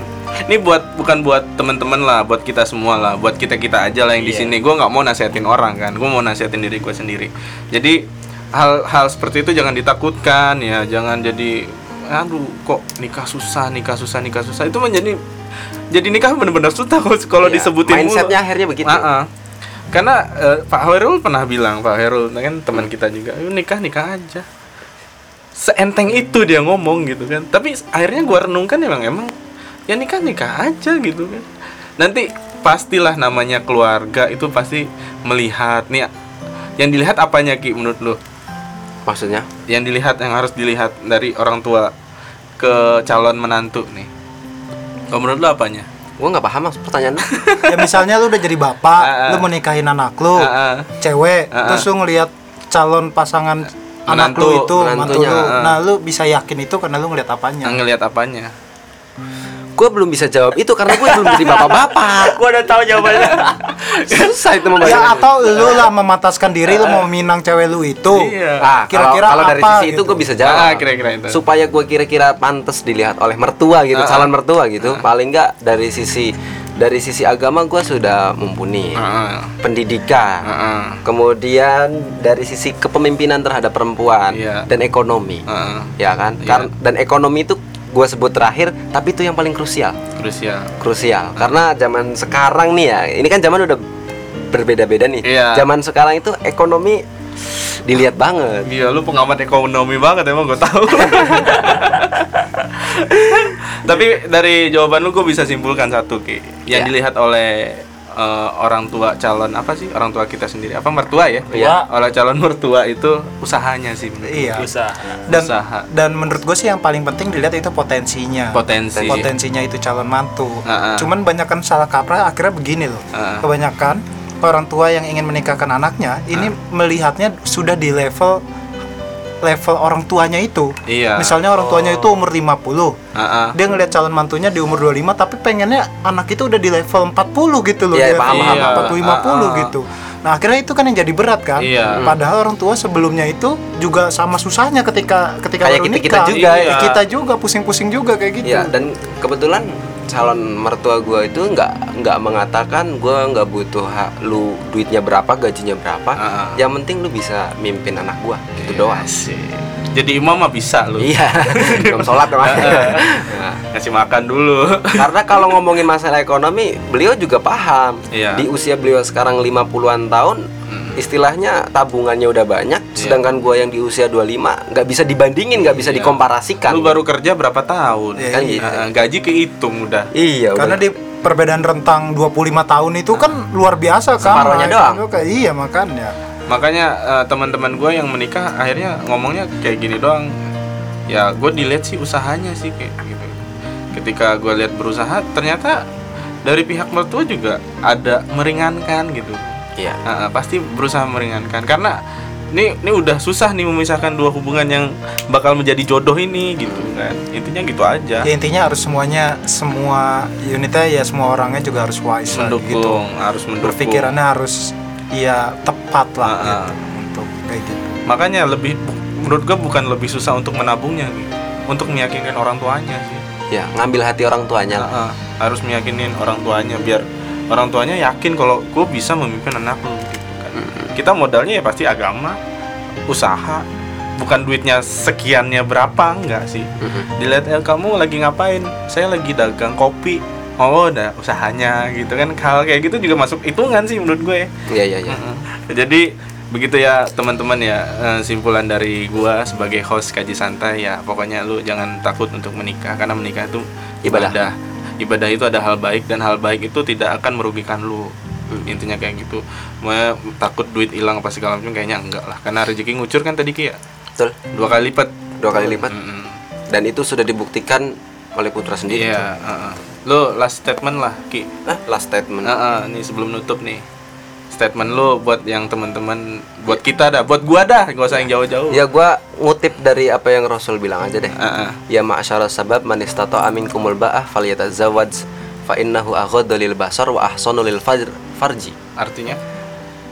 ini buat bukan buat teman-teman lah buat kita semua lah buat kita kita aja lah yang di Iya. sini gue nggak mau nasihatin orang kan gue mau nasihatin diri gue sendiri jadi hal-hal seperti itu jangan ditakutkan ya jangan jadi aduh kok nikah susah nikah susah nikah susah itu menjadi jadi nikah bener-bener susah kalau Iya, disebutin mulu. mindsetnya akhirnya begitu ah. Karena eh, Pak Herul pernah bilang, Pak Herul kan teman kita juga, "Ayo nikah nikah aja." Seenteng itu dia ngomong gitu kan. Tapi akhirnya gua renungkan emang emang ya nikah nikah aja gitu kan. Nanti pastilah namanya keluarga itu pasti melihat nih yang dilihat apanya Ki menurut lu? maksudnya Yang dilihat yang harus dilihat dari orang tua ke calon menantu nih. Kalau menurut lu apanya? gua nggak paham maksud pertanyaan lu. *laughs* ya misalnya lu udah jadi bapak, Ah, ah. lu mau nikahin anak lu, Ah, ah. cewek, Ah, ah. terus lu ngelihat calon pasangan anak Menantu, lu itu, mantu menantunya, lu. ah. Nah, lu bisa yakin itu karena lu ngeliat apanya. Ngelihat apanya? Gua belum bisa jawab itu karena gua belum jadi bapak-bapak Gua udah tahu jawabannya. susah itu Ya atau lu lah memataskan diri lu mau minang cewek lu itu. Iya. Ah, Kira-kira kalau, kalau dari sisi itu gitu? gue bisa jawab. Ah, kira-kira itu. Supaya gue kira-kira pantas dilihat oleh mertua gitu, Ah, calon mertua gitu. Paling enggak dari sisi dari sisi agama gue sudah mumpuni. Heeh. Pendidikan. Heeh. Kemudian dari sisi kepemimpinan terhadap perempuan Iya. dan ekonomi. Heeh. Ya kan? Kar- dan ekonomi itu gue sebut terakhir, tapi itu yang paling krusial. Krusial. Krusial. Karena zaman sekarang nih ya, ini kan zaman udah berbeda-beda nih. Iya. Zaman sekarang itu ekonomi dilihat banget. Iya, lu pengamat ekonomi banget emang gue tahu. *laughs* Tapi dari jawaban lu gue bisa simpulkan satu ki, yang Ya. dilihat oleh eh, orang tua calon apa sih orang tua kita sendiri apa mertua ya? Iya. Oleh calon mertua itu usahanya sih. Iya. Usaha. Dan Usaha. dan menurut gue sih yang paling penting dilihat itu potensinya. Potensi. Potensinya itu calon mantu. Ah, ah. Cuman banyak kan salah kaprah akhirnya begini loh. Ah. Kebanyakan orang tua yang ingin menikahkan anaknya ini melihatnya sudah di level level orang tuanya itu. Iya. Misalnya orang tuanya itu umur 50. Heeh. Dia ngeliat calon mantunya di umur 25 tapi pengennya anak itu udah di level 40 gitu loh. Iya, Dia paham, paham. 40 50 Ah, ah. gitu. Nah, akhirnya itu kan yang jadi berat kan? Iya. Padahal orang tua sebelumnya itu juga sama susahnya ketika ketika Kayak kita-kita nikah. juga, Iya. ya. Kita juga pusing-pusing juga kayak gitu. Ya dan kebetulan calon mertua gue itu nggak nggak mengatakan gue nggak butuh ha- lu duitnya berapa gajinya berapa Ah. yang penting lu bisa mimpin anak gue gitu doang Asik. Jadi imam mah bisa lu. iya belum sholat *laughs* dong Nah, Ngasih makan dulu. karena kalau ngomongin masalah ekonomi beliau juga paham Iya. di usia beliau sekarang 50-an tahun. Istilahnya tabungannya udah banyak Iya. sedangkan gue yang di usia 25 nggak bisa dibandingin nggak bisa Iya. dikomparasikan Lu baru kerja berapa tahun? Iya, kan iya. gitu Heeh, gaji kehitung udah. iya Karena udah. di perbedaan rentang 25 tahun itu kan luar biasa kan. Separohnya doang. kayak- iya makanya. Makanya eh, teman-teman gue yang menikah akhirnya ngomongnya kayak gini doang. Ya gue dilihat sih usahanya sih kayak gitu. Ketika gue lihat berusaha, ternyata dari pihak mertua juga ada meringankan gitu. Iya Heeh, pasti berusaha meringankan karena ini ini udah susah nih memisahkan dua hubungan yang bakal menjadi jodoh ini gitu kan. Intinya gitu aja. Ya intinya harus semuanya semua unitnya ya semua orangnya juga harus wise lah, mendukung, gitu. harus mendukung. Berpikirannya harus ya tepat lah Ah, ah. gitu untuk kayak gitu. makanya lebih menurut gue bukan lebih susah untuk menabungnya gitu untuk meyakinkan orang tuanya sih ya ngambil hati orang tuanya lah. Heeh, harus meyakinin orang tuanya biar orang tuanya yakin kalau gue bisa memimpin anak lu gitu kan kita modalnya ya pasti agama usaha bukan duitnya sekiannya berapa enggak sih Mhm. dilihat eh, kamu lagi ngapain saya lagi dagang kopi oh udah usahanya gitu kan hal kayak gitu juga masuk hitungan sih menurut gue iya iya iya. Jadi begitu ya teman-teman ya eh, simpulan dari gua sebagai host kaji santai ya pokoknya lu jangan takut untuk menikah karena menikah itu Ibadah. ibadah. Ibadah itu ada hal baik dan hal baik itu tidak akan merugikan lu. Intinya kayak gitu. Mau takut duit hilang apa segala macam kayaknya enggak lah karena rezeki ngucur kan tadi Ki ya. betul Dua kali lipat. dua kali lipat Mm-mm. dan itu sudah dibuktikan oleh putra sendiri Iya, heeh. Lu last statement lah Ki. ah last statement Heeh, nih sebelum nutup nih. Statement lu buat yang teman-teman buat kita dah, buat gua dah, gak usah yang jauh-jauh. ya gua ngutip dari apa yang Rasul bilang aja deh. Heeh. ya ma'asyara sabab man istata'a minkumul ba'ah falyatazawwaj fa innahu aghaddu lil basar wa ahsanu lil fajr farji. Artinya?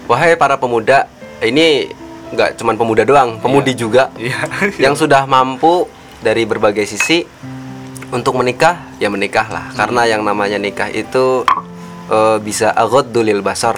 wahai para pemuda ini nggak cuman pemuda doang pemudi juga. Iya. *laughs* yang sudah mampu dari berbagai sisi untuk menikah ya menikahlah. Karena yang namanya nikah itu eh, bisa aghaddu lil basar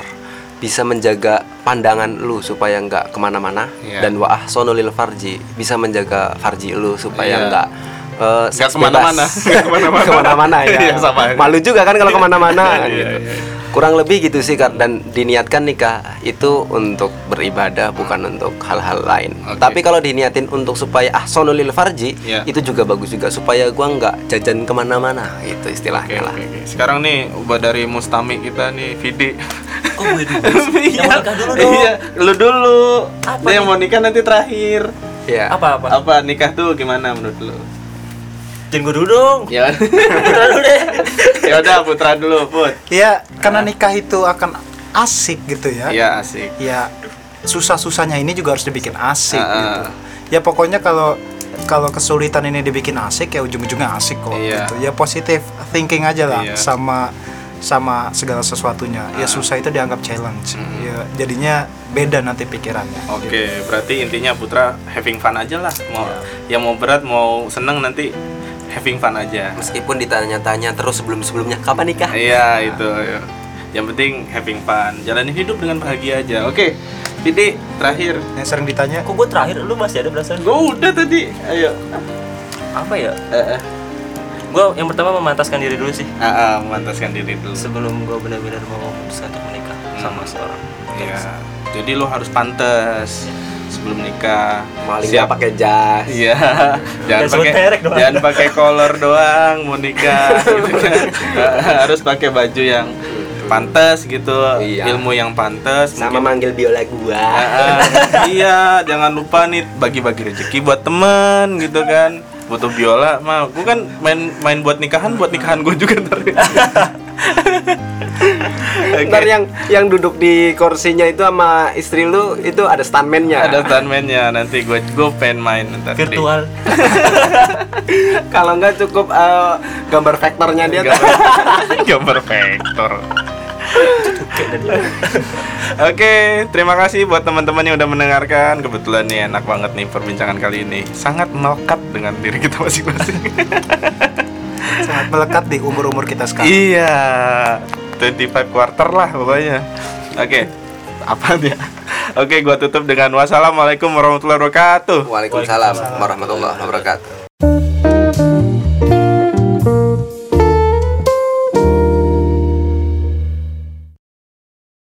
bisa menjaga pandangan lu supaya nggak ke mana-mana Iya. dan wa ahsanu lil farji bisa menjaga farji lu supaya nggak eh, Nggak ke mana-mana. *laughs* ke mana-mana. *laughs* ke mana-mana ya Iya, sama malu juga kan kalau ke mana-mana Iya, gitu. iya. kurang lebih gitu sih dan diniatkan nikah itu untuk beribadah bukan untuk hal-hal lain Oke. tapi kalau diniatin untuk supaya ahsanu lil farji Iya. itu juga bagus juga supaya gua nggak jajan ke mana-mana itu istilahnya lah oke, oke. Sekarang nih ubah dari Mustami kita nih Vidi. Kok gue dulu? Dong. Iya, lu dulu. Apa Dia yang nih? mau nikah nanti terakhir. ya Apa apa? Apa nikah tuh gimana menurut lu? Jangan gue dulu dong. *laughs* Ya. Putra dulu deh. ya udah Putra dulu, Put. Ya karena nikah itu akan asik gitu ya. Iya, asik. Ya susah-susahnya ini juga harus dibikin asik ah. gitu. Ya pokoknya kalau kalau kesulitan ini dibikin asik ya ujung-ujungnya asik kok Iya. gitu. Ya positif thinking aja lah Iya. sama sama segala sesuatunya. Ya Ah. susah itu dianggap challenge. Mm. Ya jadinya beda nanti pikirannya. Oke, berarti intinya Putra having fun aja lah. Mau Iya. yang mau berat, mau seneng nanti having fun aja. meskipun ditanya-tanya terus sebelum-sebelumnya kapan nikah Iya itu. ya. Yang penting having fun, jalani hidup dengan bahagia aja. Oke, Vidi terakhir. Yang sering ditanya Kok gue terakhir? Lu masih ada perasaan? Gue udah tadi. Ayo. Apa ya? Eh, eh. Gue yang pertama memantaskan diri dulu sih. Ah, ah, memantaskan diri dulu. Sebelum gue benar-benar mau memutuskan untuk menikah sama Hmm. seorang. Iya. Jadi lo harus pantas sebelum nikah. maling Siap. pakai jas Iya, *laughs* jangan pakai jangan pakai kolor doang mau nikah *laughs* gitu kan. Harus pakai baju yang pantas gitu, Iya. ilmu yang pantas. sama mungkin- manggil biola gua Ah, ah. *laughs* iya, jangan lupa nih bagi-bagi rezeki buat temen gitu kan. Butuh biola mah, gue kan main main buat nikahan, buat nikahan gue juga ntar. *laughs* Ntar yang yang duduk di kursinya itu sama istri lu itu ada stuntman-nya. Ada stuntman-nya nanti gue gue pengen main ntar virtual *laughs* Kalau nggak cukup eh, gambar vektornya dia. gambar, *laughs* gambar vektor. Oke, terima kasih buat teman-teman yang udah mendengarkan. Kebetulan nih enak banget nih perbincangan kali ini. Sangat melekat dengan diri kita masing-masing. sangat melekat di umur-umur kita sekarang iya, 25 quarter lah pokoknya. Oke, apa ya? Oke, gua tutup dengan wassalamualaikum warahmatullahi wabarakatuh. Waalaikumsalam warahmatullahi wabarakatuh.